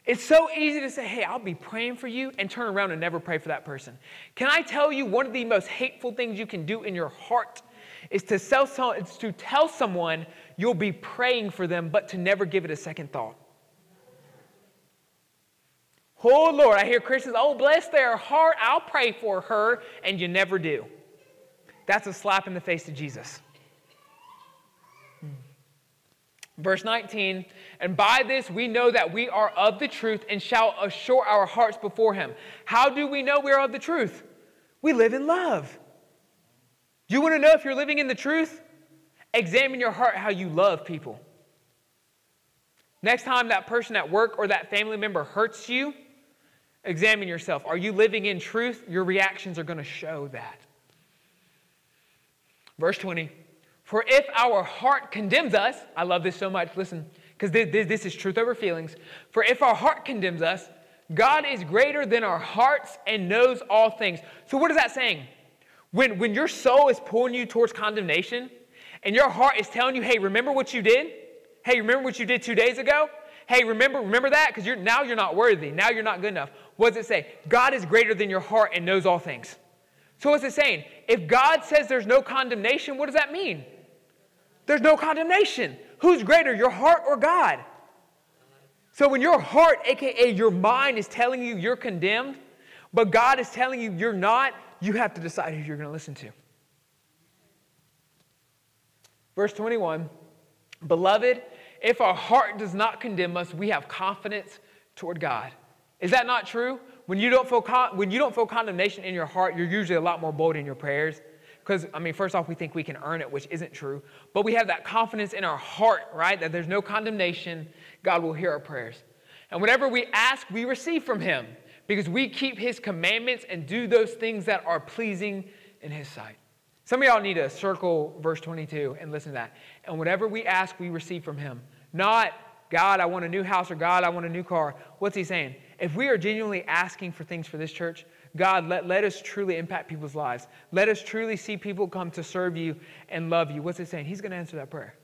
It's so easy to say, hey, I'll be praying for you, and turn around and never pray for that person. Can I tell you one of the most hateful things you can do in your heart is to, sell some, to tell someone you'll be praying for them, but to never give it a second thought. Oh Lord, I hear Christians, oh, bless their heart, I'll pray for her, and you never do. That's a slap in the face to Jesus. Hmm. Verse 19, and by this we know that we are of the truth and shall assure our hearts before him. How do we know we are of the truth? We live in love. Do you want to know if you're living in the truth? Examine your heart how you love people. Next time that person at work or that family member hurts you, examine yourself. Are you living in truth? Your reactions are going to show that. Verse 20. For if our heart condemns us, I love this so much, listen, because this, is truth over feelings. For if our heart condemns us, God is greater than our hearts and knows all things. So, what is that saying? When, when your soul is pulling you towards condemnation and your heart is telling you, hey, remember what you did? Hey, remember what you did two days ago? Hey, remember, remember that? Because you're, now you're not worthy. Now you're not good enough. What does it say? God is greater than your heart and knows all things. So, what's it saying? If God says there's no condemnation, what does that mean? There's no condemnation. Who's greater, your heart or God? So when your heart, aka your mind, is telling you you're condemned, but God is telling you you're not, you have to decide who you're going to listen to. Verse 21 Beloved, if our heart does not condemn us, we have confidence toward God. Is that not true? When you don't feel, con- when you don't feel condemnation in your heart, you're usually a lot more bold in your prayers. Because, I mean, first off, we think we can earn it, which isn't true. But we have that confidence in our heart, right? That there's no condemnation. God will hear our prayers. And whatever we ask, we receive from Him because we keep His commandments and do those things that are pleasing in His sight. Some of y'all need to circle verse 22 and listen to that. And whatever we ask, we receive from Him. Not, God, I want a new house or God, I want a new car. What's He saying? If we are genuinely asking for things for this church, God, let, let us truly impact people's lives. Let us truly see people come to serve you and love you. What's it saying? He's going to answer that prayer.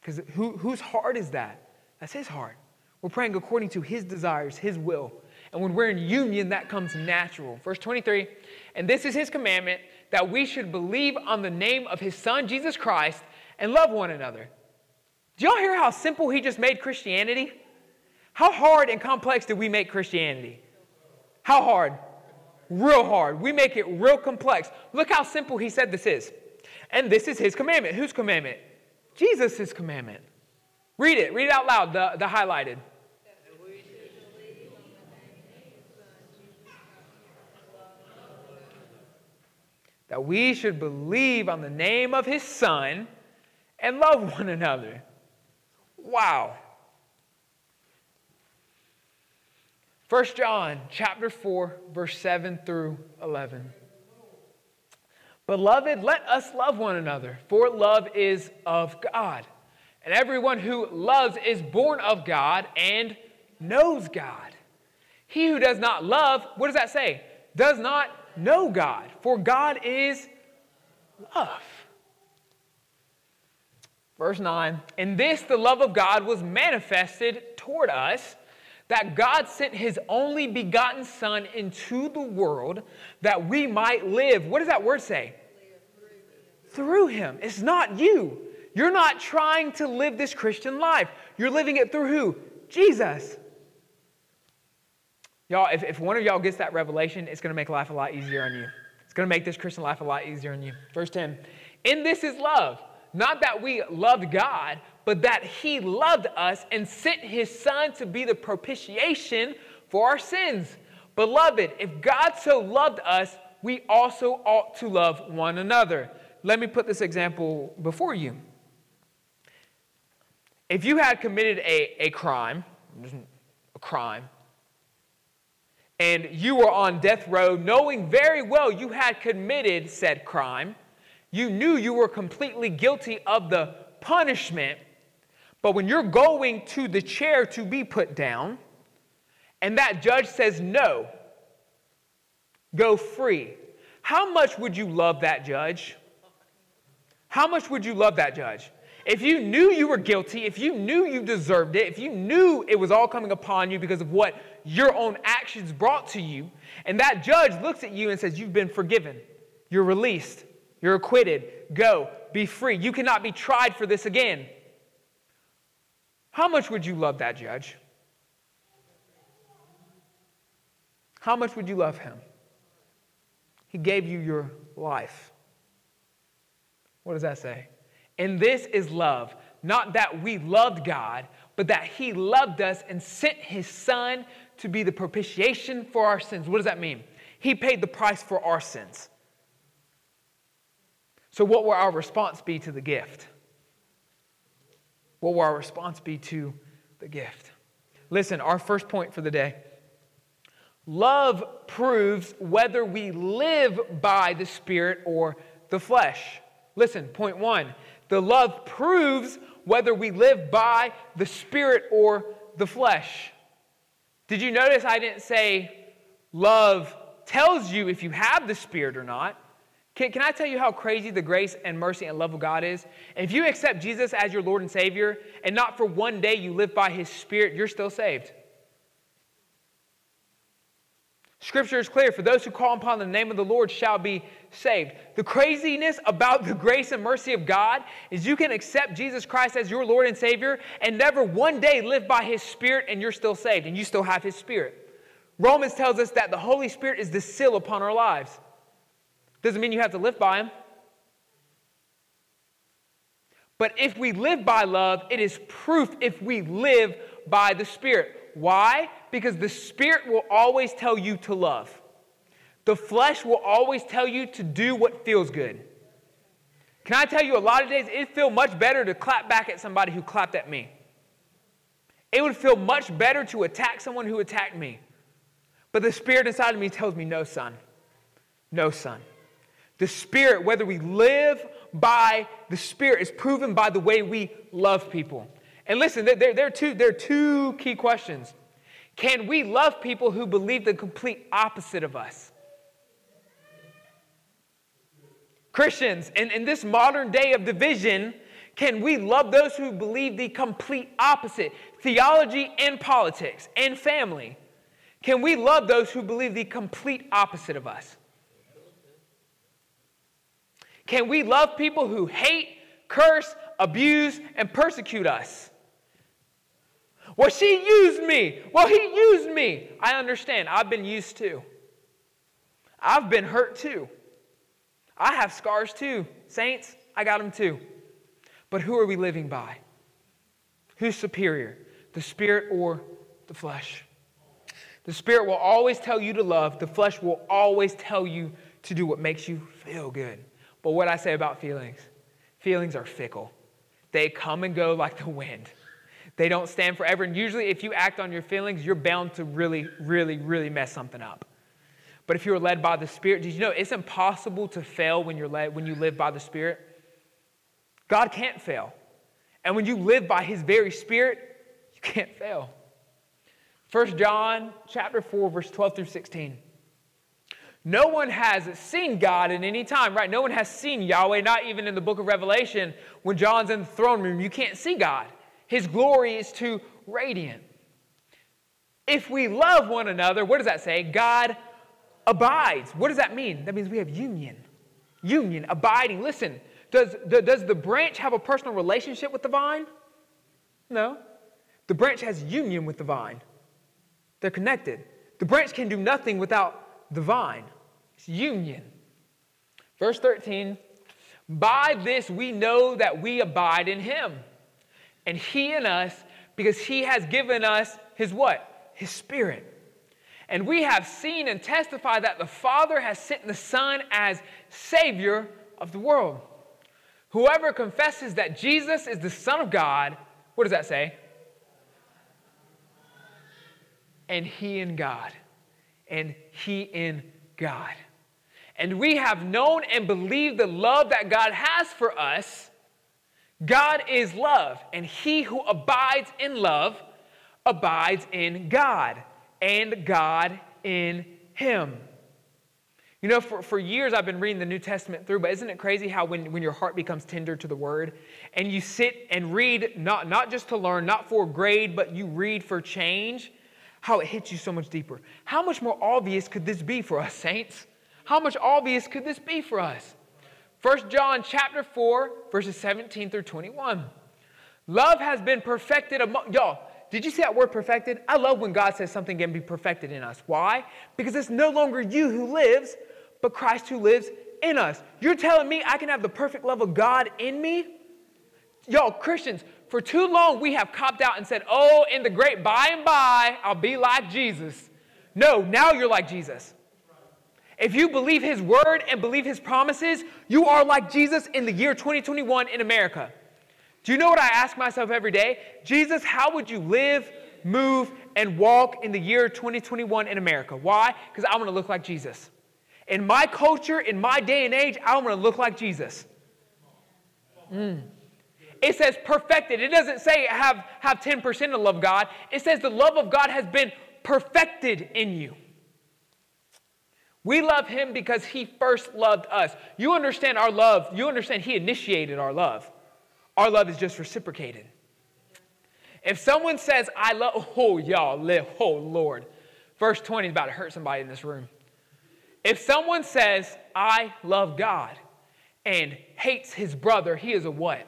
Because who, whose heart is that? That's his heart. We're praying according to his desires, his will. And when we're in union, that comes natural. Verse 23 And this is his commandment that we should believe on the name of his son, Jesus Christ, and love one another. Do y'all hear how simple he just made Christianity? How hard and complex did we make Christianity? How hard? Real hard. We make it real complex. Look how simple he said this is. And this is his commandment. Whose commandment? Jesus' commandment. Read it. Read it out loud, the, the highlighted. That we should believe on the name of his son and love one another. Wow. 1 John chapter 4 verse 7 through 11. Beloved, let us love one another, for love is of God. And everyone who loves is born of God and knows God. He who does not love, what does that say? Does not know God, for God is love. Verse 9, in this the love of God was manifested toward us, that God sent his only begotten Son into the world that we might live. What does that word say? Through him. It's not you. You're not trying to live this Christian life. You're living it through who? Jesus. Y'all, if, if one of y'all gets that revelation, it's going to make life a lot easier on you. It's going to make this Christian life a lot easier on you. Verse 10 In this is love, not that we loved God, but that He loved us and sent His Son to be the propitiation for our sins. Beloved, if God so loved us, we also ought to love one another. Let me put this example before you. If you had committed a, a crime, a crime, and you were on death row knowing very well you had committed said crime, you knew you were completely guilty of the punishment, but when you're going to the chair to be put down, and that judge says no, go free, how much would you love that judge? How much would you love that judge? If you knew you were guilty, if you knew you deserved it, if you knew it was all coming upon you because of what your own actions brought to you, and that judge looks at you and says, You've been forgiven, you're released, you're acquitted, go, be free, you cannot be tried for this again. How much would you love that judge? How much would you love him? He gave you your life. What does that say? And this is love, not that we loved God, but that He loved us and sent His Son to be the propitiation for our sins. What does that mean? He paid the price for our sins. So, what will our response be to the gift? What will our response be to the gift? Listen, our first point for the day love proves whether we live by the Spirit or the flesh. Listen, point one the love proves whether we live by the Spirit or the flesh. Did you notice I didn't say love tells you if you have the Spirit or not? Can, can I tell you how crazy the grace and mercy and love of God is? If you accept Jesus as your Lord and Savior, and not for one day you live by His Spirit, you're still saved. Scripture is clear for those who call upon the name of the Lord shall be saved. The craziness about the grace and mercy of God is you can accept Jesus Christ as your Lord and Savior and never one day live by His Spirit and you're still saved and you still have His Spirit. Romans tells us that the Holy Spirit is the seal upon our lives. Doesn't mean you have to live by Him. But if we live by love, it is proof if we live by the Spirit. Why? Because the Spirit will always tell you to love. The flesh will always tell you to do what feels good. Can I tell you, a lot of days it feel much better to clap back at somebody who clapped at me. It would feel much better to attack someone who attacked me. But the Spirit inside of me tells me, no, son. No, son. The Spirit, whether we live by the Spirit, is proven by the way we love people. And listen, there, there, are two, there are two key questions. Can we love people who believe the complete opposite of us? Christians, in, in this modern day of division, can we love those who believe the complete opposite? Theology and politics and family. Can we love those who believe the complete opposite of us? Can we love people who hate, curse, abuse, and persecute us? Well, she used me. Well, he used me. I understand. I've been used too. I've been hurt too. I have scars too. Saints, I got them too. But who are we living by? Who's superior, the spirit or the flesh? The spirit will always tell you to love, the flesh will always tell you to do what makes you feel good. But what I say about feelings feelings are fickle, they come and go like the wind. They don't stand forever. And usually, if you act on your feelings, you're bound to really, really, really mess something up. But if you're led by the Spirit, did you know it's impossible to fail when you're led when you live by the Spirit? God can't fail. And when you live by his very spirit, you can't fail. 1 John chapter 4 verse 12 through 16. No one has seen God in any time, right? No one has seen Yahweh, not even in the book of Revelation. When John's in the throne room, you can't see God. His glory is too radiant. If we love one another, what does that say? God abides. What does that mean? That means we have union. Union, abiding. Listen, does, does the branch have a personal relationship with the vine? No. The branch has union with the vine. They're connected. The branch can do nothing without the vine. It's union. Verse 13 By this we know that we abide in him, and he in us, because he has given us his what? His spirit. And we have seen and testified that the Father has sent the Son as Savior of the world. Whoever confesses that Jesus is the Son of God, what does that say? And he in God. And he in God. And we have known and believed the love that God has for us. God is love, and he who abides in love abides in God, and God in him. You know, for, for years I've been reading the New Testament through, but isn't it crazy how when, when your heart becomes tender to the word and you sit and read, not, not just to learn, not for grade, but you read for change, how it hits you so much deeper? How much more obvious could this be for us, saints? How much obvious could this be for us? 1 John chapter 4, verses 17 through 21. Love has been perfected among y'all. Did you see that word perfected? I love when God says something can be perfected in us. Why? Because it's no longer you who lives, but Christ who lives in us. You're telling me I can have the perfect love of God in me? Y'all, Christians, for too long we have copped out and said, oh, in the great by and by, I'll be like Jesus. No, now you're like Jesus. If you believe his word and believe his promises, you are like Jesus in the year 2021 in America. Do you know what I ask myself every day? Jesus, how would you live, move, and walk in the year 2021 in America? Why? Because I want to look like Jesus. In my culture, in my day and age, I want to look like Jesus. Mm. It says perfected. It doesn't say have, have 10% of love God. It says the love of God has been perfected in you. We love him because he first loved us. You understand our love. You understand he initiated our love. Our love is just reciprocated. If someone says, I love, oh, y'all live, oh, Lord. Verse 20 is about to hurt somebody in this room. If someone says, I love God and hates his brother, he is a what?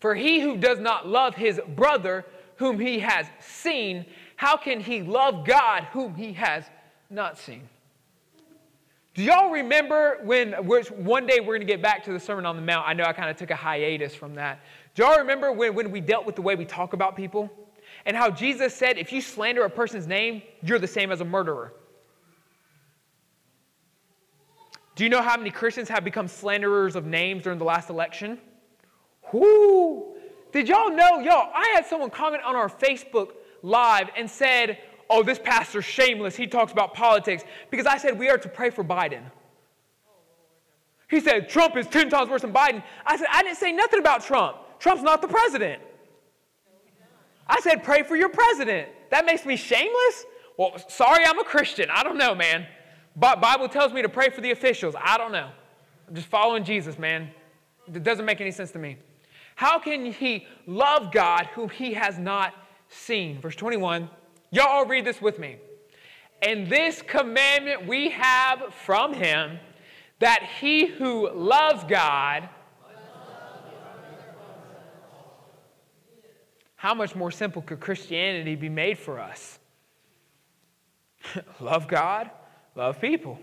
For he who does not love his brother whom he has seen, how can he love God whom he has not seen? Do y'all remember when which one day we're going to get back to the Sermon on the Mount? I know I kind of took a hiatus from that. Do y'all remember when, when we dealt with the way we talk about people? And how Jesus said, if you slander a person's name, you're the same as a murderer. Do you know how many Christians have become slanderers of names during the last election? Whoo! Did y'all know, y'all, I had someone comment on our Facebook live and said, oh, this pastor's shameless. He talks about politics. Because I said we are to pray for Biden. He said, Trump is 10 times worse than Biden. I said, I didn't say nothing about Trump. Trump's not the president. I said, pray for your president. That makes me shameless? Well, sorry, I'm a Christian. I don't know, man. But Bible tells me to pray for the officials. I don't know. I'm just following Jesus, man. It doesn't make any sense to me. How can he love God whom he has not seen? Verse 21. Y'all all read this with me. And this commandment we have from him that he who loves God. how much more simple could Christianity be made for us? love God, love people.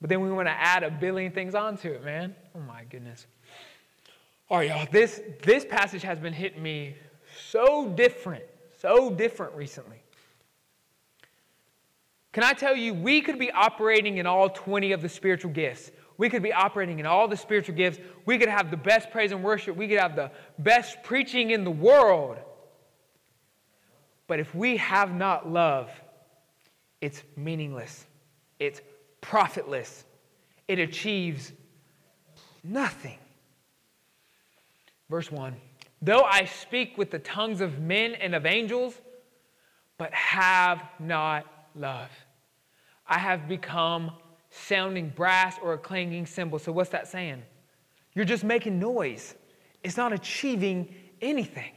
But then we want to add a billion things onto it, man. Oh my goodness. Oh, all right, y'all. This, this passage has been hitting me so different, so different recently. Can I tell you, we could be operating in all 20 of the spiritual gifts. We could be operating in all the spiritual gifts. We could have the best praise and worship. We could have the best preaching in the world. But if we have not love, it's meaningless, it's profitless, it achieves nothing. Verse 1 Though I speak with the tongues of men and of angels, but have not love, I have become sounding brass or a clanging cymbal. So, what's that saying? You're just making noise, it's not achieving anything.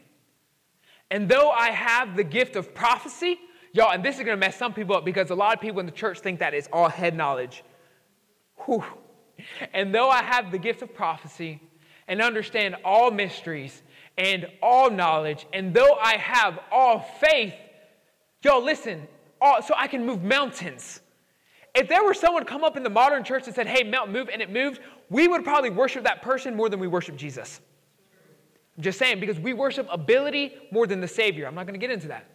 And though I have the gift of prophecy, y'all, and this is gonna mess some people up because a lot of people in the church think that it's all head knowledge. Whew. And though I have the gift of prophecy and understand all mysteries and all knowledge, and though I have all faith, y'all, listen, all, so I can move mountains. If there were someone come up in the modern church and said, hey, mountain move, and it moved, we would probably worship that person more than we worship Jesus. I'm just saying, because we worship ability more than the Savior. I'm not going to get into that.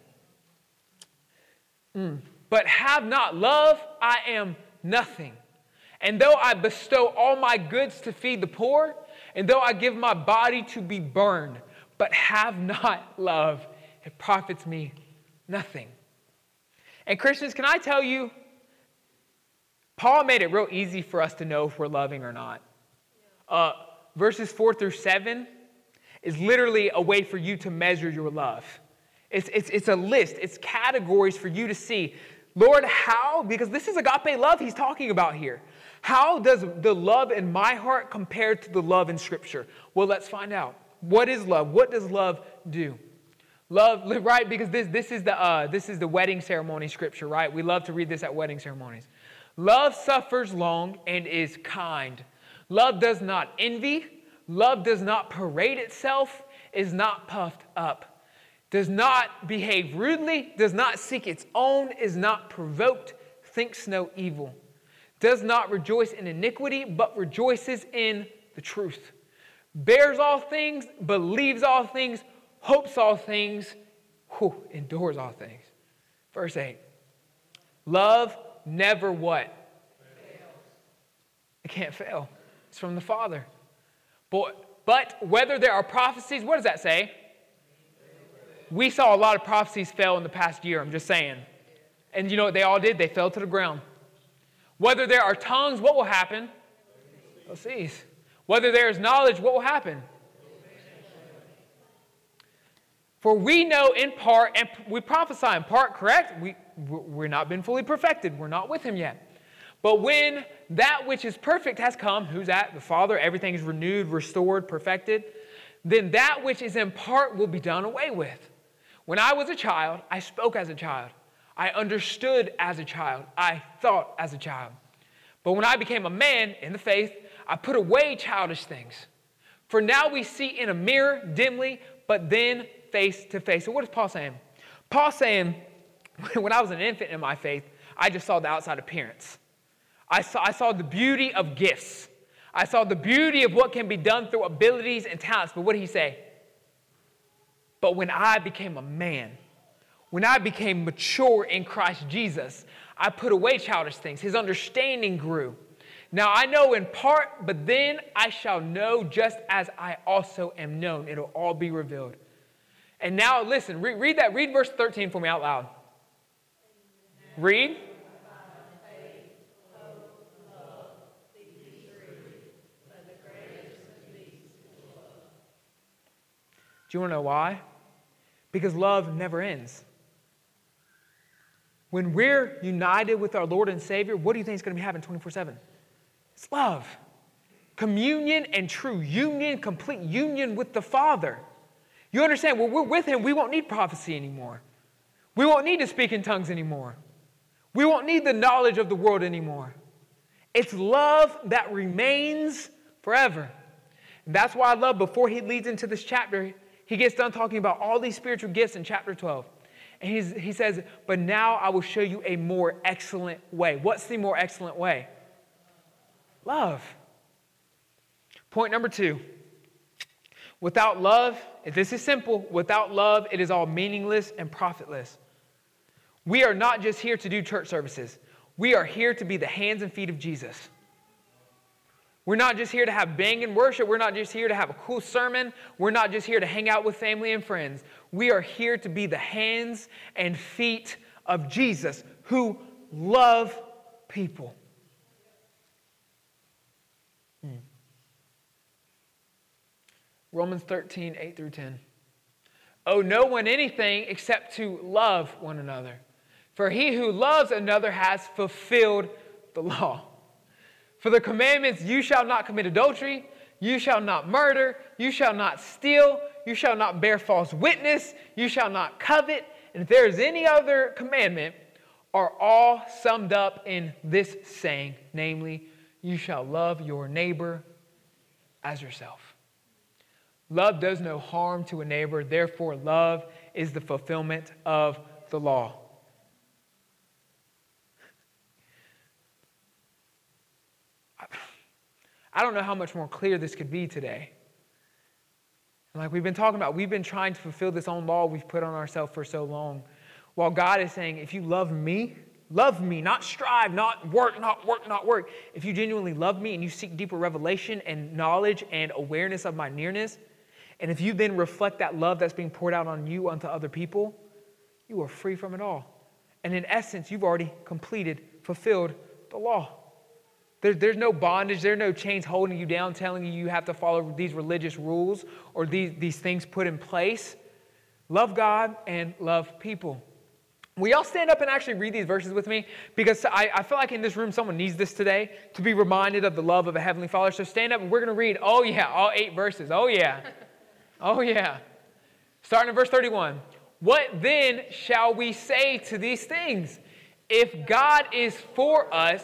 Mm. But have not love, I am nothing. And though I bestow all my goods to feed the poor, and though I give my body to be burned, but have not love, it profits me nothing. And Christians, can I tell you, Paul made it real easy for us to know if we're loving or not. Uh, verses 4 through 7 is literally a way for you to measure your love. It's, it's, it's a list, it's categories for you to see. Lord, how? Because this is agape love he's talking about here. How does the love in my heart compare to the love in Scripture? Well, let's find out. What is love? What does love do? Love, right? Because this, this, is the, uh, this is the wedding ceremony scripture, right? We love to read this at wedding ceremonies. Love suffers long and is kind. Love does not envy. Love does not parade itself, is not puffed up, does not behave rudely, does not seek its own, is not provoked, thinks no evil does not rejoice in iniquity, but rejoices in the truth, bears all things, believes all things, hopes all things, whew, endures all things. Verse 8 Love never what? It can't fail. It's from the Father. But, but whether there are prophecies, what does that say? We saw a lot of prophecies fail in the past year, I'm just saying. And you know what they all did? They fell to the ground. Whether there are tongues, what will happen? They'll cease. Whether there is knowledge, what will happen? For we know in part, and we prophesy in part, correct? We, we're not been fully perfected. We're not with him yet. But when that which is perfect has come, who's that? The Father, everything is renewed, restored, perfected, then that which is in part will be done away with. When I was a child, I spoke as a child. I understood as a child. I thought as a child. But when I became a man in the faith, I put away childish things. For now we see in a mirror dimly, but then face to face. So what is Paul saying? Paul saying, when I was an infant in my faith, I just saw the outside appearance. I saw, I saw the beauty of gifts. I saw the beauty of what can be done through abilities and talents. But what did he say? But when I became a man, when I became mature in Christ Jesus, I put away childish things. His understanding grew. Now I know in part, but then I shall know just as I also am known. It'll all be revealed. And now listen, read, read that. Read verse 13 for me out loud. Read. Do you want to know why? Because love never ends. When we're united with our Lord and Savior, what do you think is going to be happening 24 7? It's love. Communion and true union, complete union with the Father. You understand, when we're with Him, we won't need prophecy anymore. We won't need to speak in tongues anymore. We won't need the knowledge of the world anymore. It's love that remains forever. And that's why I love before he leads into this chapter, He gets done talking about all these spiritual gifts in chapter 12. And he says, But now I will show you a more excellent way. What's the more excellent way? Love. Point number two without love, this is simple, without love, it is all meaningless and profitless. We are not just here to do church services, we are here to be the hands and feet of Jesus. We're not just here to have banging worship. We're not just here to have a cool sermon. We're not just here to hang out with family and friends. We are here to be the hands and feet of Jesus who love people. Hmm. Romans 13, 8 through 10. Owe no one anything except to love one another. For he who loves another has fulfilled the law. For the commandments, you shall not commit adultery, you shall not murder, you shall not steal, you shall not bear false witness, you shall not covet, and if there is any other commandment, are all summed up in this saying, namely, you shall love your neighbor as yourself. Love does no harm to a neighbor, therefore, love is the fulfillment of the law. I don't know how much more clear this could be today. Like we've been talking about, we've been trying to fulfill this own law we've put on ourselves for so long. While God is saying, if you love me, love me, not strive, not work, not work, not work. If you genuinely love me and you seek deeper revelation and knowledge and awareness of my nearness, and if you then reflect that love that's being poured out on you unto other people, you are free from it all. And in essence, you've already completed, fulfilled the law. There, there's no bondage, there are no chains holding you down, telling you you have to follow these religious rules or these, these things put in place. Love God and love people. Will y'all stand up and actually read these verses with me? Because I, I feel like in this room someone needs this today to be reminded of the love of a Heavenly Father. So stand up and we're going to read, oh yeah, all eight verses. Oh yeah. Oh yeah. Starting in verse 31. What then shall we say to these things? If God is for us,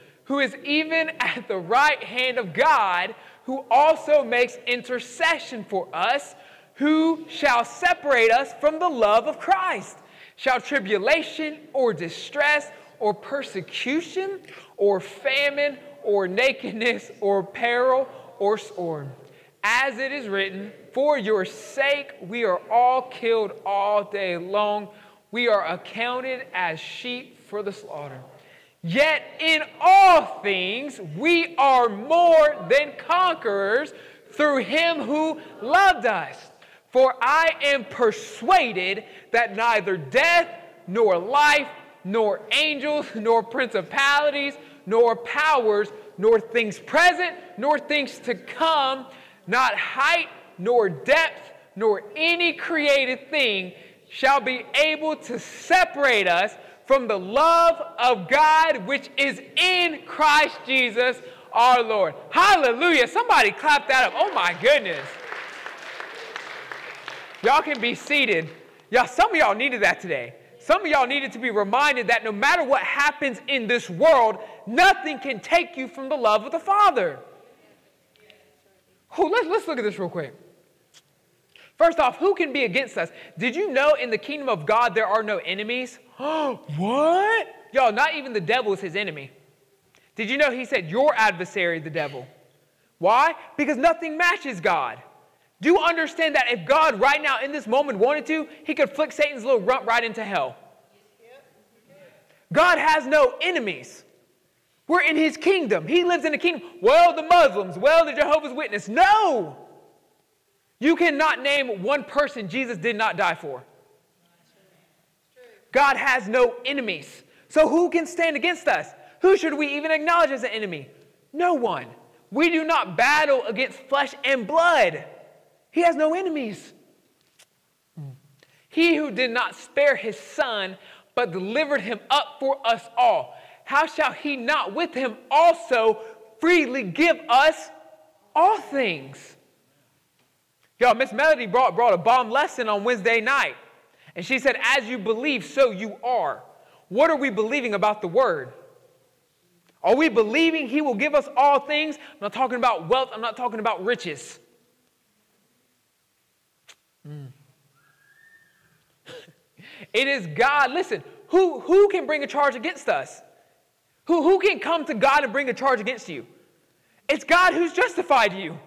who is even at the right hand of God, who also makes intercession for us, who shall separate us from the love of Christ? Shall tribulation or distress or persecution or famine or nakedness or peril or sword? As it is written, for your sake we are all killed all day long. We are accounted as sheep for the slaughter. Yet in all things we are more than conquerors through him who loved us. For I am persuaded that neither death, nor life, nor angels, nor principalities, nor powers, nor things present, nor things to come, not height, nor depth, nor any created thing shall be able to separate us from the love of God which is in Christ Jesus our Lord. Hallelujah. Somebody clap that up. Oh my goodness. Y'all can be seated. Y'all, some of y'all needed that today. Some of y'all needed to be reminded that no matter what happens in this world, nothing can take you from the love of the Father. Oh, let's, let's look at this real quick. First off, who can be against us? Did you know in the kingdom of God there are no enemies? what? Y'all, not even the devil is his enemy. Did you know he said, Your adversary, the devil? Why? Because nothing matches God. Do you understand that if God right now in this moment wanted to, he could flick Satan's little rump right into hell? God has no enemies. We're in his kingdom. He lives in a kingdom. Well, the Muslims, well, the Jehovah's Witness. No! You cannot name one person Jesus did not die for. God has no enemies. So who can stand against us? Who should we even acknowledge as an enemy? No one. We do not battle against flesh and blood. He has no enemies. He who did not spare his son, but delivered him up for us all, how shall he not with him also freely give us all things? Y'all, Miss Melody brought, brought a bomb lesson on Wednesday night. And she said, As you believe, so you are. What are we believing about the word? Are we believing he will give us all things? I'm not talking about wealth, I'm not talking about riches. Mm. it is God. Listen, who, who can bring a charge against us? Who, who can come to God and bring a charge against you? It's God who's justified you.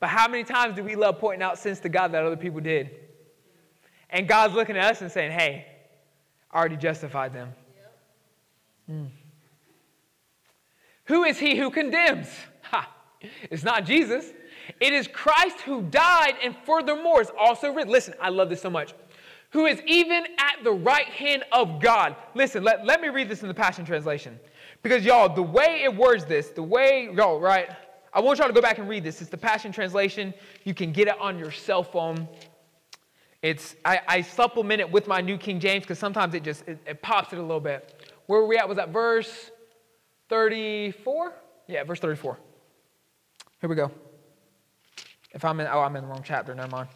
But how many times do we love pointing out sins to God that other people did? And God's looking at us and saying, hey, I already justified them. Mm. Who is he who condemns? Ha! It's not Jesus. It is Christ who died and furthermore is also written. Listen, I love this so much. Who is even at the right hand of God. Listen, let, let me read this in the Passion Translation. Because, y'all, the way it words this, the way, y'all, right? I want y'all to go back and read this. It's the Passion Translation. You can get it on your cell phone. It's, I, I supplement it with my New King James because sometimes it just, it, it pops it a little bit. Where were we at? Was that verse 34? Yeah, verse 34. Here we go. If I'm in, oh, I'm in the wrong chapter, never mind.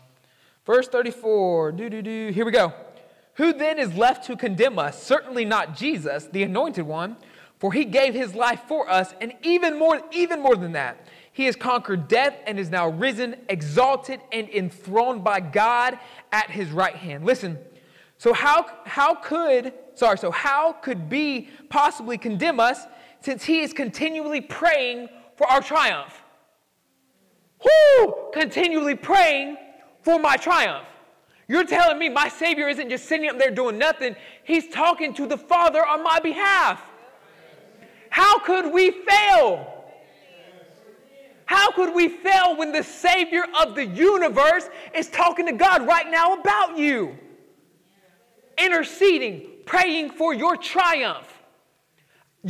Verse 34, do, do, do. Here we go. Who then is left to condemn us? Certainly not Jesus, the anointed one, for he gave his life for us, and even more, even more than that, he has conquered death and is now risen, exalted, and enthroned by God at his right hand. Listen, so how, how could, sorry, so how could be possibly condemn us since he is continually praying for our triumph? Whoo! Continually praying for my triumph. You're telling me my Savior isn't just sitting up there doing nothing, He's talking to the Father on my behalf. How could we fail? How could we fail when the Savior of the universe is talking to God right now about you? Interceding, praying for your triumph.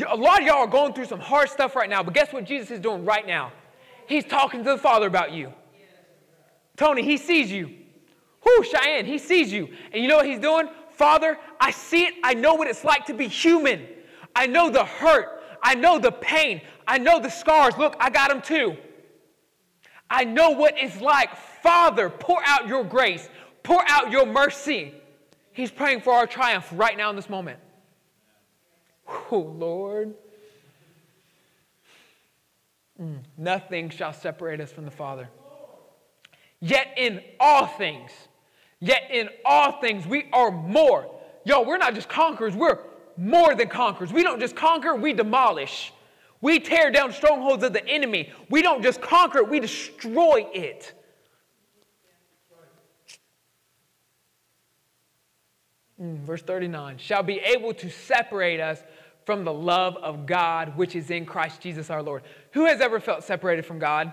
A lot of y'all are going through some hard stuff right now, but guess what Jesus is doing right now? He's talking to the Father about you. Tony, he sees you. Whoo, Cheyenne, he sees you. And you know what he's doing? Father, I see it. I know what it's like to be human. I know the hurt. I know the pain. I know the scars. Look, I got them too. I know what it's like. Father, pour out your grace, pour out your mercy. He's praying for our triumph right now in this moment. Oh, Lord. Mm, nothing shall separate us from the Father. Yet in all things, yet in all things, we are more. Yo, we're not just conquerors, we're more than conquerors. We don't just conquer, we demolish. We tear down strongholds of the enemy. We don't just conquer it, we destroy it. Mm, verse 39 shall be able to separate us from the love of God which is in Christ Jesus our Lord. Who has ever felt separated from God?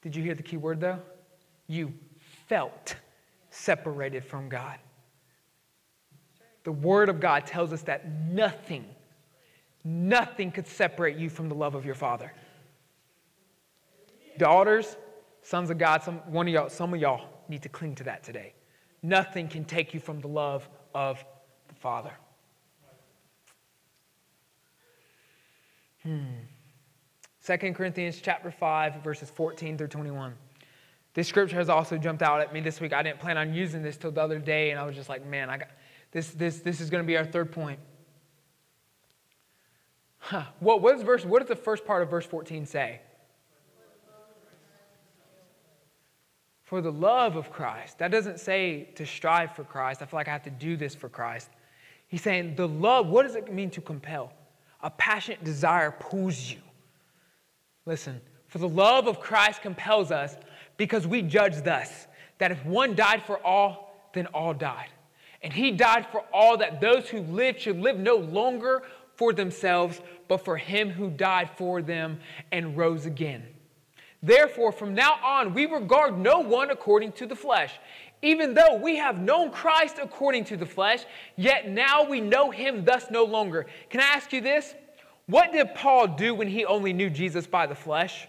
Did you hear the key word though? You felt separated from God. The Word of God tells us that nothing, nothing could separate you from the love of your Father. Daughters, sons of God, some, one of y'all, some of y'all need to cling to that today. Nothing can take you from the love of the Father. Hmm. 2 Corinthians chapter 5, verses 14 through 21. This scripture has also jumped out at me this week. I didn't plan on using this till the other day, and I was just like, man, I got this, this, this is going to be our third point. Huh. What, what, is verse, what does the first part of verse 14 say? For the love of Christ. That doesn't say to strive for Christ. I feel like I have to do this for Christ. He's saying the love, what does it mean to compel? A passionate desire pulls you. Listen, for the love of Christ compels us because we judge thus that if one died for all, then all died. And he died for all that those who live should live no longer for themselves, but for him who died for them and rose again. Therefore, from now on, we regard no one according to the flesh. Even though we have known Christ according to the flesh, yet now we know him thus no longer. Can I ask you this? What did Paul do when he only knew Jesus by the flesh?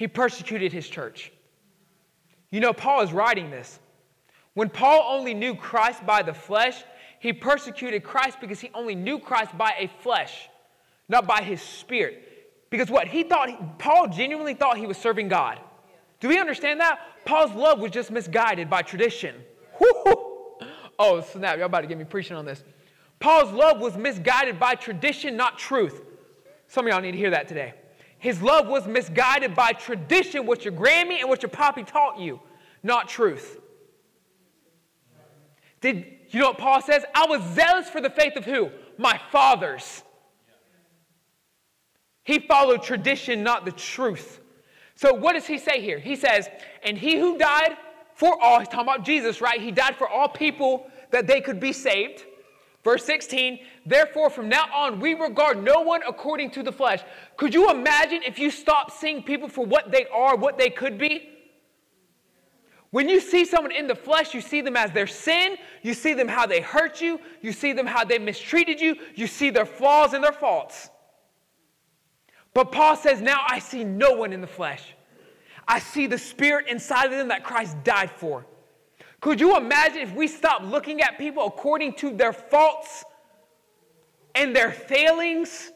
he persecuted his church. You know, Paul is writing this. When Paul only knew Christ by the flesh, he persecuted Christ because he only knew Christ by a flesh, not by his spirit. Because what? He thought, Paul genuinely thought he was serving God. Do we understand that? Paul's love was just misguided by tradition. Woo-hoo. Oh, snap. Y'all about to get me preaching on this. Paul's love was misguided by tradition, not truth. Some of y'all need to hear that today. His love was misguided by tradition, what your Grammy and what your poppy taught you, not truth. Did you know what Paul says? I was zealous for the faith of who? My fathers. He followed tradition, not the truth. So what does he say here? He says, and he who died for all, he's talking about Jesus, right? He died for all people that they could be saved. Verse 16, therefore from now on we regard no one according to the flesh. Could you imagine if you stopped seeing people for what they are, what they could be? When you see someone in the flesh, you see them as their sin, you see them how they hurt you, you see them how they mistreated you, you see their flaws and their faults. But Paul says, Now I see no one in the flesh. I see the spirit inside of them that Christ died for. Could you imagine if we stopped looking at people according to their faults and their failings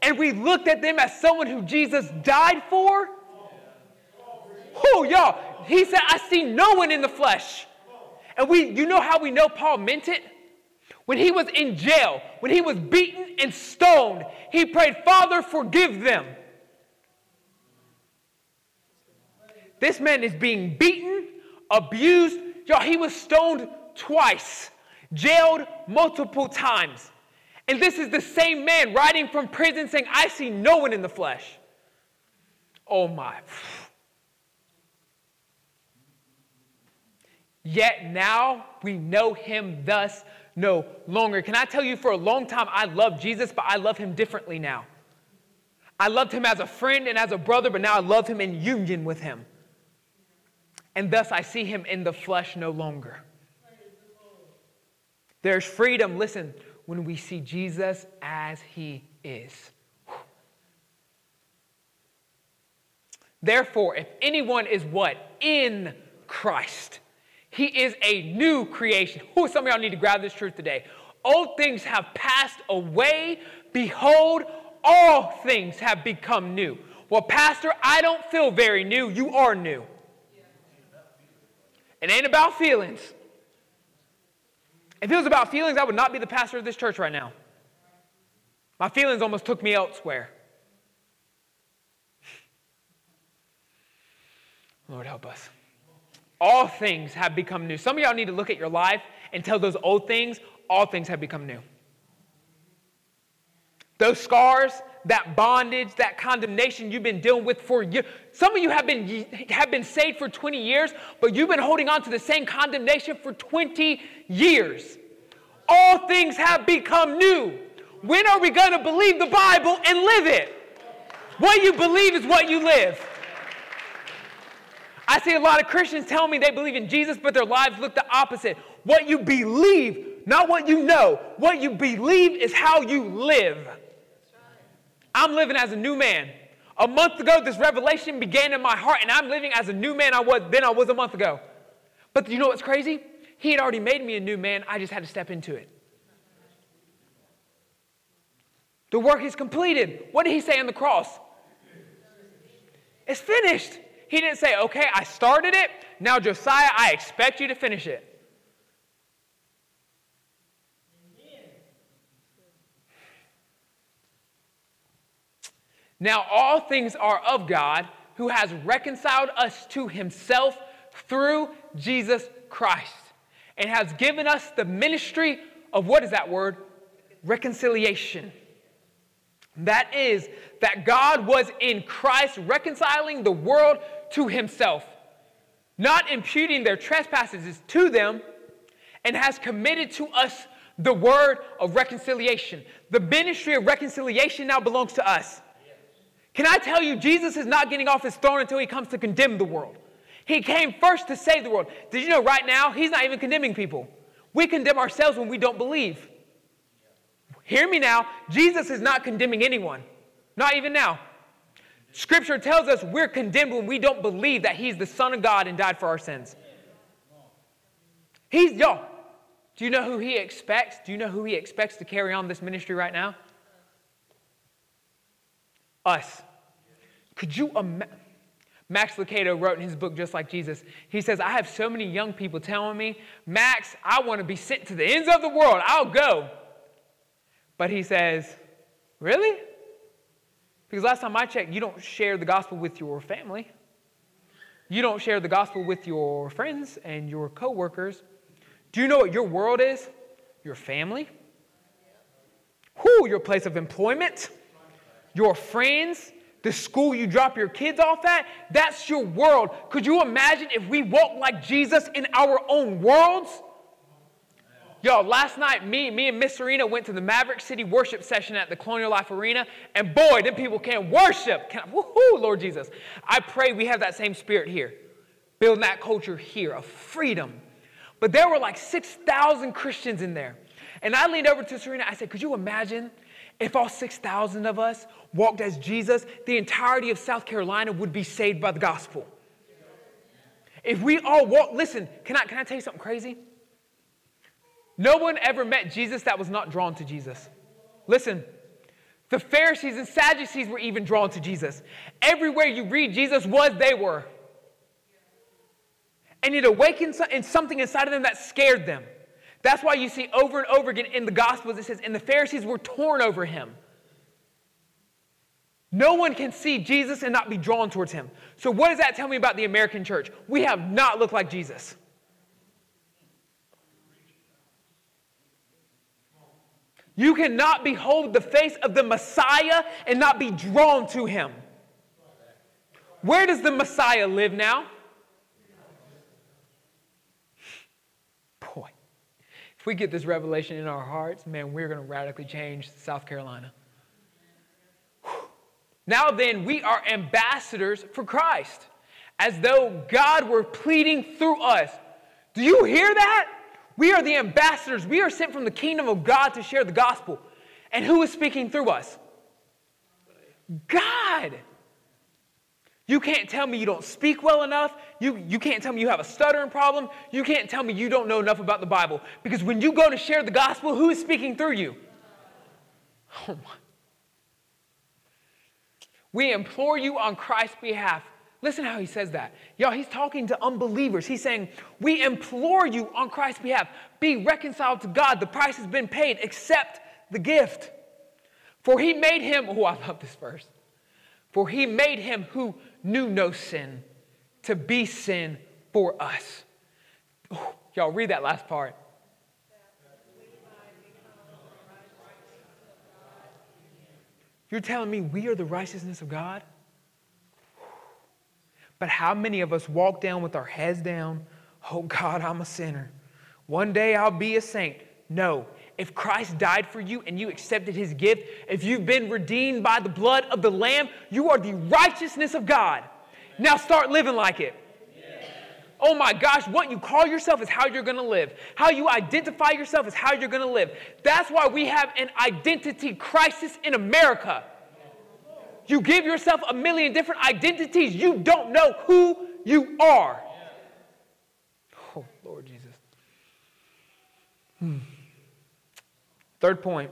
and we looked at them as someone who Jesus died for? Oh, y'all, he said, I see no one in the flesh. And we, you know how we know Paul meant it? When he was in jail, when he was beaten and stoned, he prayed, Father, forgive them. This man is being beaten, abused. Y'all, he was stoned twice, jailed multiple times. And this is the same man writing from prison saying, I see no one in the flesh. Oh my. Yet now we know him thus no longer. Can I tell you, for a long time, I loved Jesus, but I love him differently now. I loved him as a friend and as a brother, but now I love him in union with him. And thus I see him in the flesh no longer. There's freedom, listen, when we see Jesus as he is. Therefore, if anyone is what? In Christ. He is a new creation. Who some of y'all need to grab this truth today? Old things have passed away. Behold, all things have become new. Well, Pastor, I don't feel very new. You are new. It ain't about feelings. If it was about feelings, I would not be the pastor of this church right now. My feelings almost took me elsewhere. Lord, help us. All things have become new. Some of y'all need to look at your life and tell those old things, all things have become new. Those scars, that bondage, that condemnation you've been dealing with for years. Some of you have been, have been saved for 20 years, but you've been holding on to the same condemnation for 20 years. All things have become new. When are we going to believe the Bible and live it? What you believe is what you live. I see a lot of Christians tell me they believe in Jesus, but their lives look the opposite. What you believe, not what you know, what you believe is how you live. I'm living as a new man. A month ago, this revelation began in my heart, and I'm living as a new man I was than I was a month ago. But you know what's crazy? He had already made me a new man. I just had to step into it. The work is completed. What did he say on the cross? It's finished. He didn't say, okay, I started it. Now, Josiah, I expect you to finish it. Now, all things are of God who has reconciled us to himself through Jesus Christ and has given us the ministry of what is that word? Reconciliation. That is, that God was in Christ reconciling the world to himself, not imputing their trespasses to them, and has committed to us the word of reconciliation. The ministry of reconciliation now belongs to us. Can I tell you, Jesus is not getting off his throne until he comes to condemn the world. He came first to save the world. Did you know right now, he's not even condemning people? We condemn ourselves when we don't believe. Hear me now. Jesus is not condemning anyone, not even now. Scripture tells us we're condemned when we don't believe that He's the Son of God and died for our sins. He's, y'all, do you know who He expects? Do you know who He expects to carry on this ministry right now? Us. Could you imagine? Max Lucado wrote in his book, Just Like Jesus, he says, I have so many young people telling me, Max, I want to be sent to the ends of the world. I'll go. But he says, Really? Because last time I checked, you don't share the gospel with your family. You don't share the gospel with your friends and your coworkers. Do you know what your world is? Your family. Who? Your place of employment. Your friends. The school you drop your kids off at. That's your world. Could you imagine if we walked like Jesus in our own worlds? Yo, last night, me, me and Miss Serena went to the Maverick City worship session at the Colonial Life Arena, and boy, them people can worship. Can, I, woohoo, Lord Jesus. I pray we have that same spirit here, building that culture here of freedom. But there were like 6,000 Christians in there. And I leaned over to Serena, I said, Could you imagine if all 6,000 of us walked as Jesus, the entirety of South Carolina would be saved by the gospel? If we all walk, listen, can I, can I tell you something crazy? No one ever met Jesus that was not drawn to Jesus. Listen, the Pharisees and Sadducees were even drawn to Jesus. Everywhere you read Jesus was, they were. And it awakened something inside of them that scared them. That's why you see over and over again in the Gospels it says, and the Pharisees were torn over him. No one can see Jesus and not be drawn towards him. So, what does that tell me about the American church? We have not looked like Jesus. You cannot behold the face of the Messiah and not be drawn to him. Where does the Messiah live now? Boy, if we get this revelation in our hearts, man, we're going to radically change South Carolina. Now then, we are ambassadors for Christ, as though God were pleading through us. Do you hear that? We are the ambassadors. We are sent from the kingdom of God to share the gospel. And who is speaking through us? God. You can't tell me you don't speak well enough. You, you can't tell me you have a stuttering problem. You can't tell me you don't know enough about the Bible. Because when you go to share the gospel, who is speaking through you? Oh my. We implore you on Christ's behalf Listen how he says that. Y'all, he's talking to unbelievers. He's saying, We implore you on Christ's behalf, be reconciled to God. The price has been paid. Accept the gift. For he made him, oh, I love this verse. For he made him who knew no sin to be sin for us. Oh, y'all, read that last part. You're telling me we are the righteousness of God? But how many of us walk down with our heads down? Oh God, I'm a sinner. One day I'll be a saint. No. If Christ died for you and you accepted his gift, if you've been redeemed by the blood of the Lamb, you are the righteousness of God. Now start living like it. Oh my gosh, what you call yourself is how you're to live. How you identify yourself is how you're to live. That's why we have an identity crisis in America. You give yourself a million different identities. You don't know who you are. Oh, Lord Jesus. Hmm. Third point.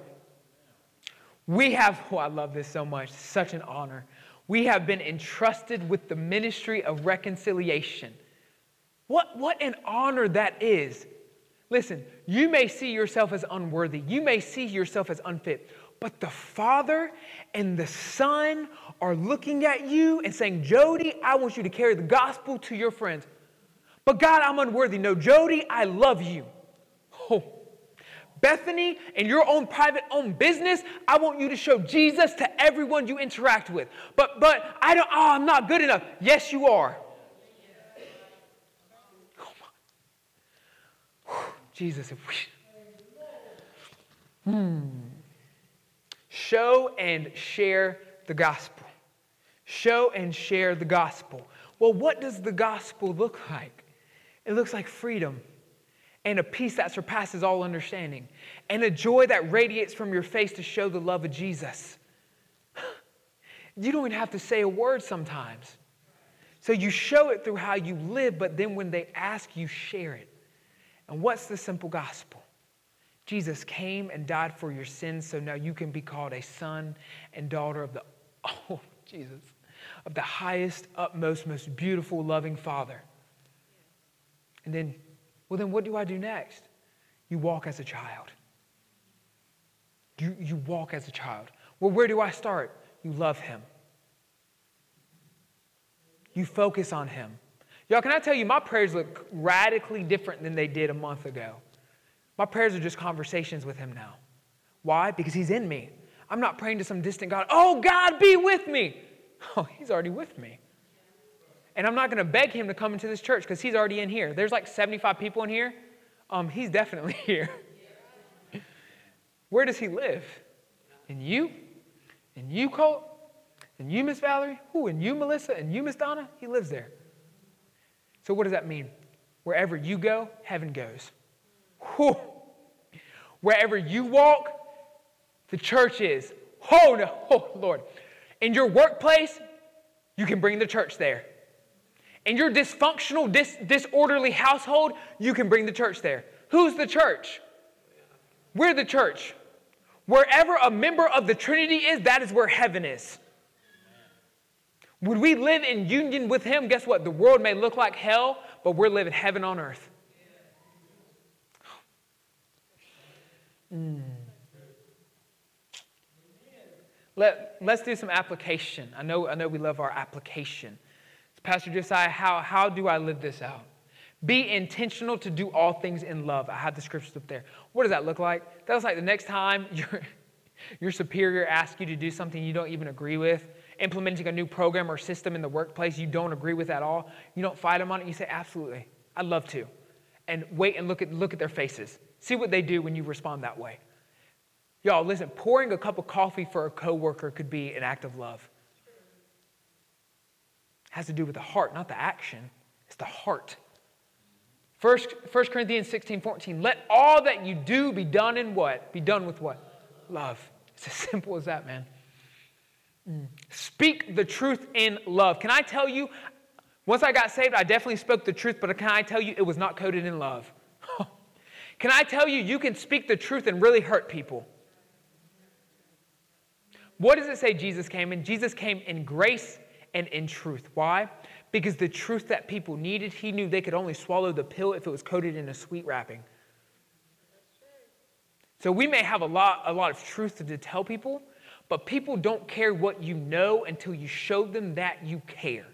We have, oh, I love this so much, such an honor. We have been entrusted with the ministry of reconciliation. What, what an honor that is. Listen, you may see yourself as unworthy, you may see yourself as unfit, but the Father and the Son are looking at you and saying, Jody, I want you to carry the gospel to your friends. But God, I'm unworthy. No, Jody, I love you. Oh. Bethany, in your own private own business, I want you to show Jesus to everyone you interact with. But but I don't, oh, I'm not good enough. Yes, you are. Oh Jesus, if we. Hmm. Show and share the gospel. Show and share the gospel. Well, what does the gospel look like? It looks like freedom and a peace that surpasses all understanding and a joy that radiates from your face to show the love of Jesus. You don't even have to say a word sometimes. So you show it through how you live, but then when they ask, you share it. And what's the simple gospel? Jesus came and died for your sins, so now you can be called a son and daughter of the, oh, Jesus, of the highest, utmost, most beautiful, loving Father. And then, well, then what do I do next? You walk as a child. You, you walk as a child. Well, where do I start? You love Him. You focus on Him. Y'all, can I tell you, my prayers look radically different than they did a month ago. My prayers are just conversations with Him now. Why? Because He's in me. I'm not praying to some distant God, oh, God, be with me. Oh, He's already with me. And I'm not going to beg Him to come into this church because He's already in here. There's like 75 people in here. Um, he's definitely here. Where does He live? In you? In you, Colt? In you, Miss Valerie? Who? In you, Melissa? And you, Miss Donna? He lives there. So, what does that mean? Wherever you go, heaven goes. Whew. Wherever you walk, the church is. Oh, no. Oh, Lord. In your workplace, you can bring the church there. In your dysfunctional, dis- disorderly household, you can bring the church there. Who's the church? We're the church. Wherever a member of the Trinity is, that is where heaven is. Would we live in union with Him? Guess what? The world may look like hell, but we're living heaven on earth. Mm. Let, let's do some application. I know, I know we love our application. Pastor Josiah, how, how do I live this out? Be intentional to do all things in love. I have the scriptures up there. What does that look like? That looks like the next time your, your superior asks you to do something you don't even agree with, implementing a new program or system in the workplace you don't agree with at all. You don't fight them on it. You say, absolutely, I'd love to. And wait and look at, look at their faces. See what they do when you respond that way. Y'all, listen, pouring a cup of coffee for a coworker could be an act of love. It has to do with the heart, not the action. It's the heart. First, 1 Corinthians 16, 14. Let all that you do be done in what? Be done with what? Love. It's as simple as that, man. Mm. Speak the truth in love. Can I tell you, once I got saved, I definitely spoke the truth, but can I tell you, it was not coded in love. Can I tell you, you can speak the truth and really hurt people? What does it say Jesus came in? Jesus came in grace and in truth. Why? Because the truth that people needed, he knew they could only swallow the pill if it was coated in a sweet wrapping. So we may have a lot, a lot of truth to tell people, but people don't care what you know until you show them that you care.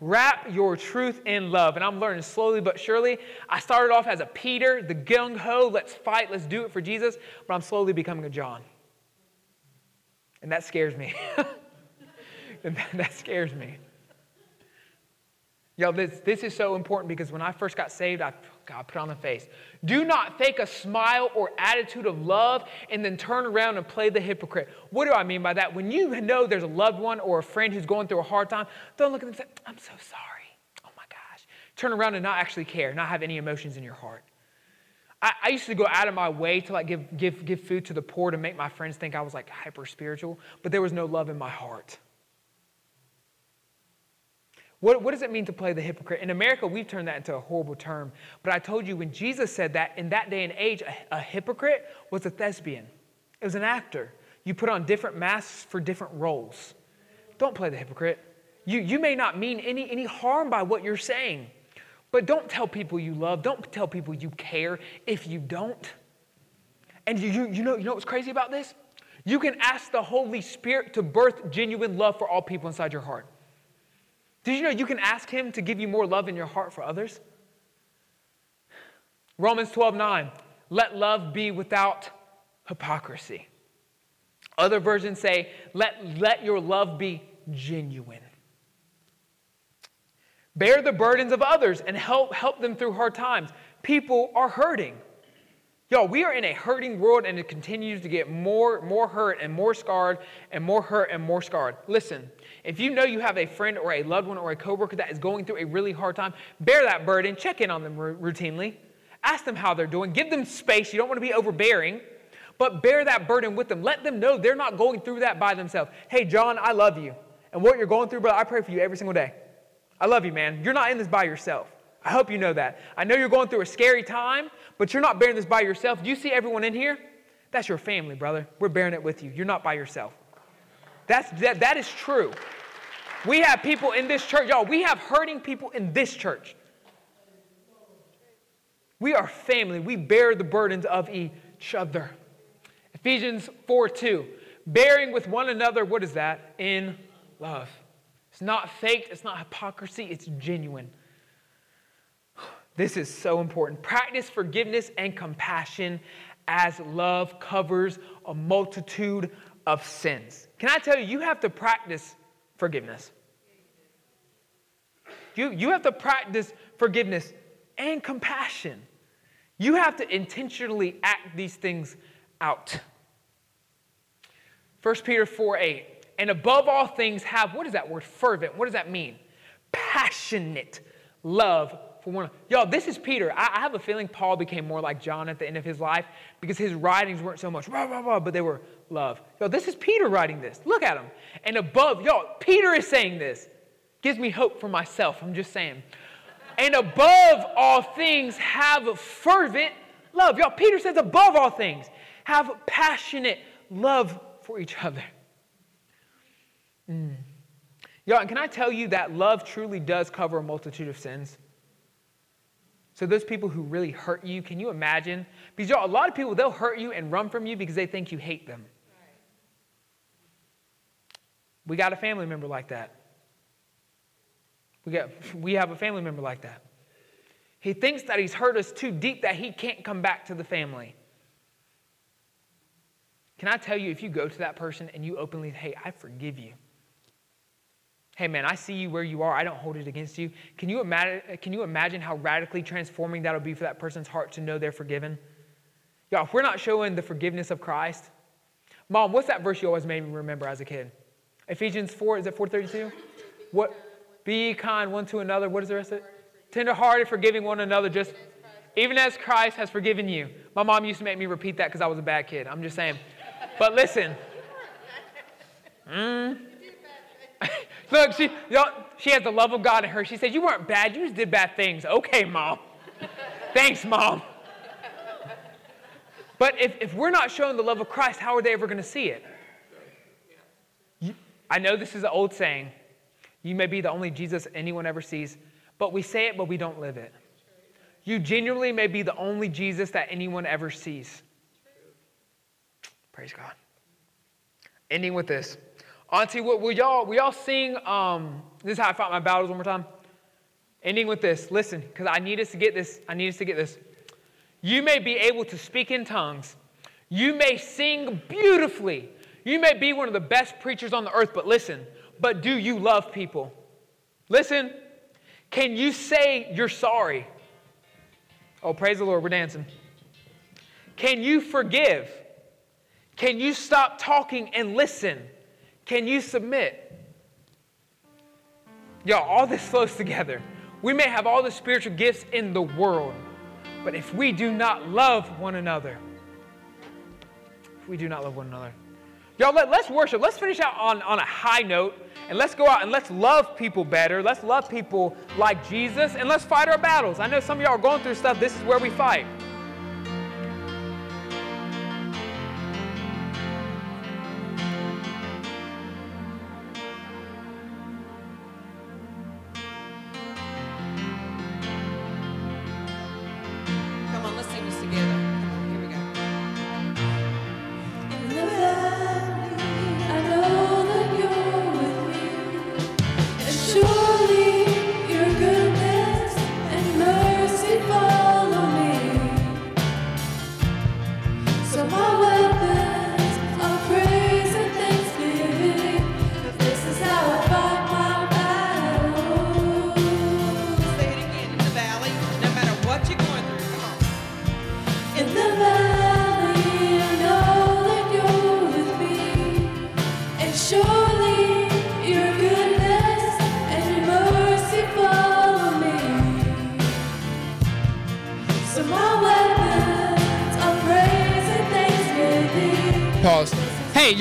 Wrap your truth in love. And I'm learning slowly but surely. I started off as a Peter, the gung ho, let's fight, let's do it for Jesus, but I'm slowly becoming a John. And that scares me. that scares me. Yo, this, this is so important because when I first got saved, I God put on the face. Do not fake a smile or attitude of love and then turn around and play the hypocrite. What do I mean by that? When you know there's a loved one or a friend who's going through a hard time, don't look at them and say, I'm so sorry. Oh my gosh. Turn around and not actually care, not have any emotions in your heart. I, I used to go out of my way to like give, give, give food to the poor to make my friends think I was like hyper spiritual, but there was no love in my heart. What, what does it mean to play the hypocrite? In America, we've turned that into a horrible term. But I told you when Jesus said that, in that day and age, a, a hypocrite was a thespian, it was an actor. You put on different masks for different roles. Don't play the hypocrite. You, you may not mean any, any harm by what you're saying, but don't tell people you love. Don't tell people you care if you don't. And you, you, you, know, you know what's crazy about this? You can ask the Holy Spirit to birth genuine love for all people inside your heart. Did you know you can ask Him to give you more love in your heart for others? Romans 12 9. Let love be without hypocrisy. Other versions say, let, let your love be genuine. Bear the burdens of others and help, help them through hard times. People are hurting. Yo, we are in a hurting world and it continues to get more, more hurt and more scarred and more hurt and more scarred. Listen, if you know you have a friend or a loved one or a coworker that is going through a really hard time, bear that burden, check in on them routinely, ask them how they're doing, give them space. You don't want to be overbearing, but bear that burden with them. Let them know they're not going through that by themselves. Hey, John, I love you. And what you're going through, brother, I pray for you every single day. I love you, man. You're not in this by yourself. I hope you know that. I know you're going through a scary time, but you're not bearing this by yourself. Do you see everyone in here? That's your family, brother. We're bearing it with you. You're not by yourself. That's, that, that is true. We have people in this church, y'all, we have hurting people in this church. We are family. We bear the burdens of each other. Ephesians 4 2. Bearing with one another, what is that? In love. It's not faked, it's not hypocrisy, it's genuine. This is so important. Practice forgiveness and compassion as love covers a multitude of sins. Can I tell you, you have to practice forgiveness. You, you have to practice forgiveness and compassion. You have to intentionally act these things out. 1 Peter 4 8. And above all things, have what is that word? Fervent. What does that mean? Passionate love for one. Y'all, this is Peter. I, I have a feeling Paul became more like John at the end of his life because his writings weren't so much rah, rah, rah, but they were love. Y'all, this is Peter writing this. Look at him. And above, y'all, Peter is saying this. Gives me hope for myself. I'm just saying. And above all things, have fervent love. Y'all, Peter says, above all things, have passionate love for each other. Mm. Y'all, and can I tell you that love truly does cover a multitude of sins? So those people who really hurt you, can you imagine? Because a lot of people, they'll hurt you and run from you because they think you hate them. We got a family member like that. We, got, we have a family member like that. He thinks that he's hurt us too deep that he can't come back to the family. Can I tell you, if you go to that person and you openly, hey, I forgive you. Hey, man, I see you where you are. I don't hold it against you. Can you imagine, can you imagine how radically transforming that'll be for that person's heart to know they're forgiven? Y'all, if we're not showing the forgiveness of Christ, Mom, what's that verse you always made me remember as a kid? Ephesians 4, is it 432? What? Be kind one to another. What is the rest of it? Tenderhearted, forgiving one another, just even as Christ has forgiven you. My mom used to make me repeat that because I was a bad kid. I'm just saying. But listen. Mm. Look, she, she has the love of God in her. She says, You weren't bad, you just did bad things. Okay, mom. Thanks, mom. But if, if we're not showing the love of Christ, how are they ever going to see it? I know this is an old saying, you may be the only Jesus anyone ever sees, but we say it, but we don't live it. You genuinely may be the only Jesus that anyone ever sees. Praise God. Ending with this. Auntie, will, will y'all, will y'all sing? Um, this is how I fight my battles one more time. Ending with this. Listen, because I need us to get this. I need us to get this. You may be able to speak in tongues. You may sing beautifully. You may be one of the best preachers on the earth, but listen, but do you love people? Listen, can you say you're sorry? Oh, praise the Lord, we're dancing. Can you forgive? Can you stop talking and listen? Can you submit? Y'all, all this flows together. We may have all the spiritual gifts in the world, but if we do not love one another, if we do not love one another, y'all, let, let's worship. Let's finish out on, on a high note. And let's go out and let's love people better. Let's love people like Jesus and let's fight our battles. I know some of y'all are going through stuff. This is where we fight.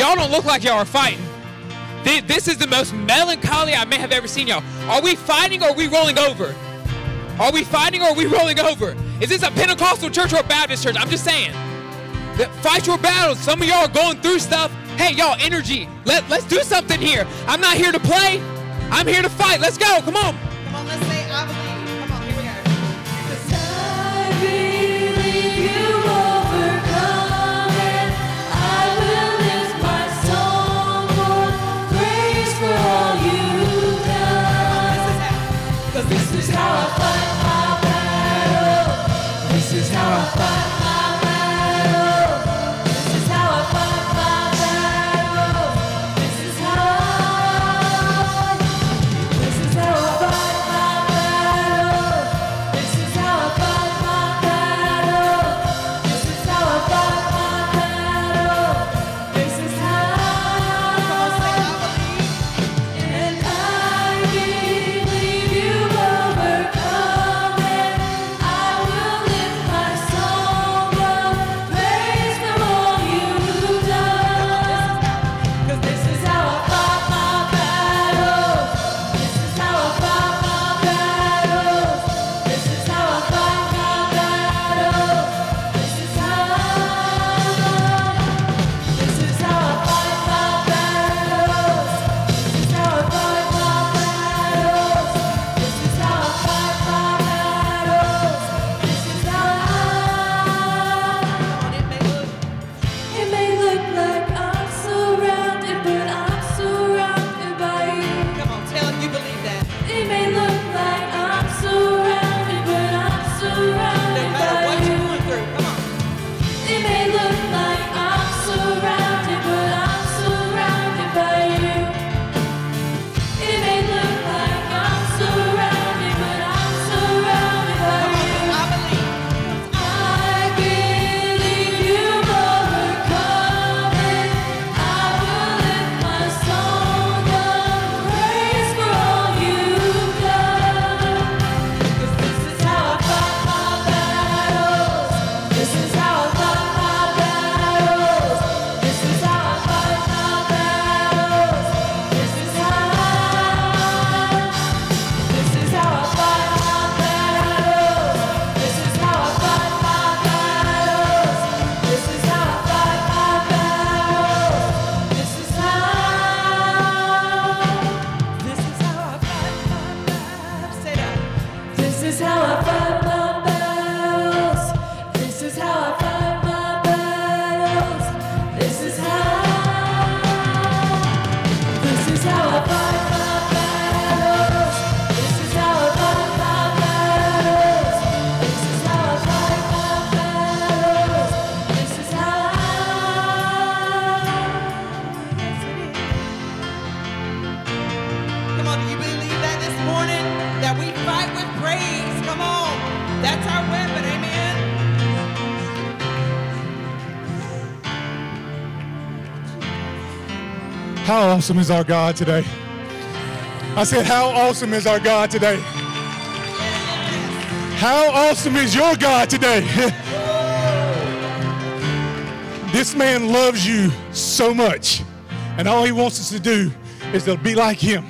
Y'all don't look like y'all are fighting. This is the most melancholy I may have ever seen y'all. Are we fighting or are we rolling over? Are we fighting or are we rolling over? Is this a Pentecostal church or a Baptist church? I'm just saying. Fight your battles. Some of y'all are going through stuff. Hey, y'all, energy. Let, let's do something here. I'm not here to play. I'm here to fight. Let's go. Come on. Awesome is our God today? I said, How awesome is our God today? How awesome is your God today? this man loves you so much, and all he wants us to do is to be like him.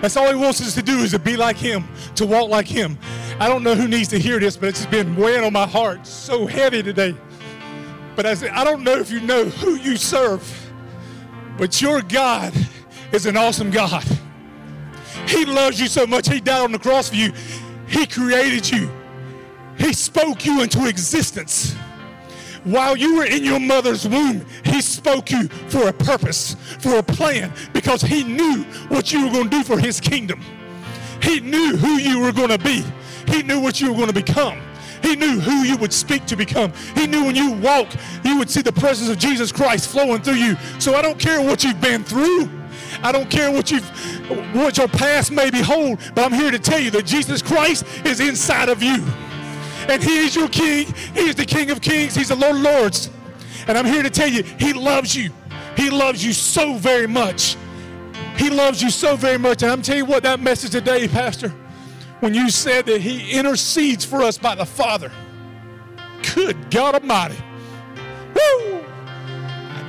That's all he wants us to do is to be like him, to walk like him. I don't know who needs to hear this, but it's been weighing on my heart so heavy today. But I said, I don't know if you know who you serve. But your God is an awesome God. He loves you so much, He died on the cross for you. He created you, He spoke you into existence. While you were in your mother's womb, He spoke you for a purpose, for a plan, because He knew what you were going to do for His kingdom. He knew who you were going to be, He knew what you were going to become. He knew who you would speak to become. He knew when you walk, you would see the presence of Jesus Christ flowing through you. So I don't care what you've been through. I don't care what you've what your past may behold, but I'm here to tell you that Jesus Christ is inside of you. And he is your king. He is the King of Kings. He's the Lord of Lords. And I'm here to tell you, he loves you. He loves you so very much. He loves you so very much. And I'm telling you what, that message today, Pastor, when you said that he intercedes for us by the Father. Good God Almighty. Woo!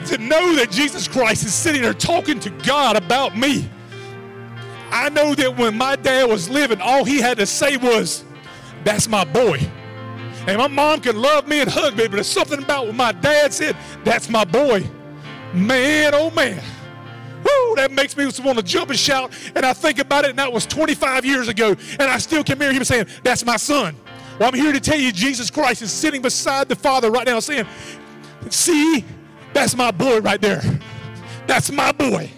to know that Jesus Christ is sitting there talking to God about me. I know that when my dad was living, all he had to say was, That's my boy. And my mom can love me and hug me, but there's something about what my dad said, That's my boy. Man, oh man. Woo, that makes me want to jump and shout. And I think about it, and that was 25 years ago. And I still can hear him saying, That's my son. Well, I'm here to tell you, Jesus Christ is sitting beside the Father right now saying, See, that's my boy right there. That's my boy.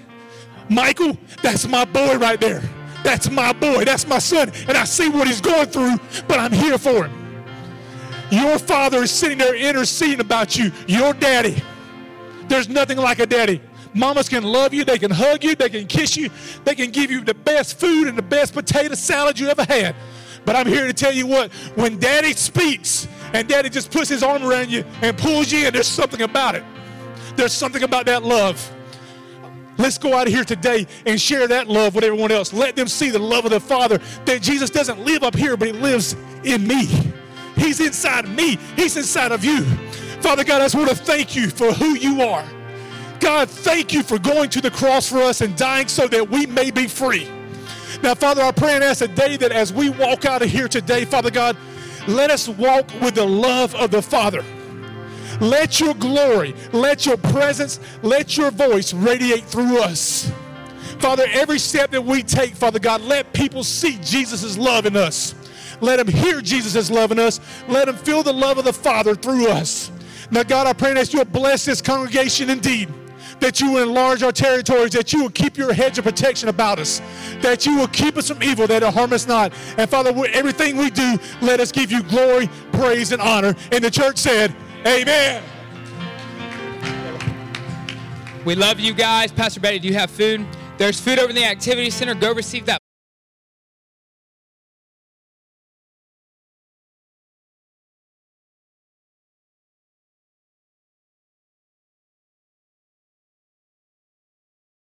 Michael, that's my boy right there. That's my boy. That's my son. And I see what he's going through, but I'm here for him. Your father is sitting there interceding about you, your daddy. There's nothing like a daddy. Mamas can love you, they can hug you, they can kiss you, they can give you the best food and the best potato salad you ever had. But I'm here to tell you what, when daddy speaks and daddy just puts his arm around you and pulls you in, there's something about it. There's something about that love. Let's go out of here today and share that love with everyone else. Let them see the love of the Father that Jesus doesn't live up here, but He lives in me. He's inside of me, He's inside of you. Father God, I just want to thank you for who you are. God, thank you for going to the cross for us and dying so that we may be free. Now, Father, I pray and ask today that as we walk out of here today, Father God, let us walk with the love of the Father. Let your glory, let your presence, let your voice radiate through us. Father, every step that we take, Father God, let people see Jesus' love in us. Let them hear Jesus' love in us. Let them feel the love of the Father through us. Now, God, I pray that you'll bless this congregation indeed. That you will enlarge our territories, that you will keep your hedge of protection about us, that you will keep us from evil, that it harm us not. And Father, everything we do, let us give you glory, praise, and honor. And the church said, Amen. We love you guys. Pastor Betty, do you have food? There's food over in the activity center. Go receive that.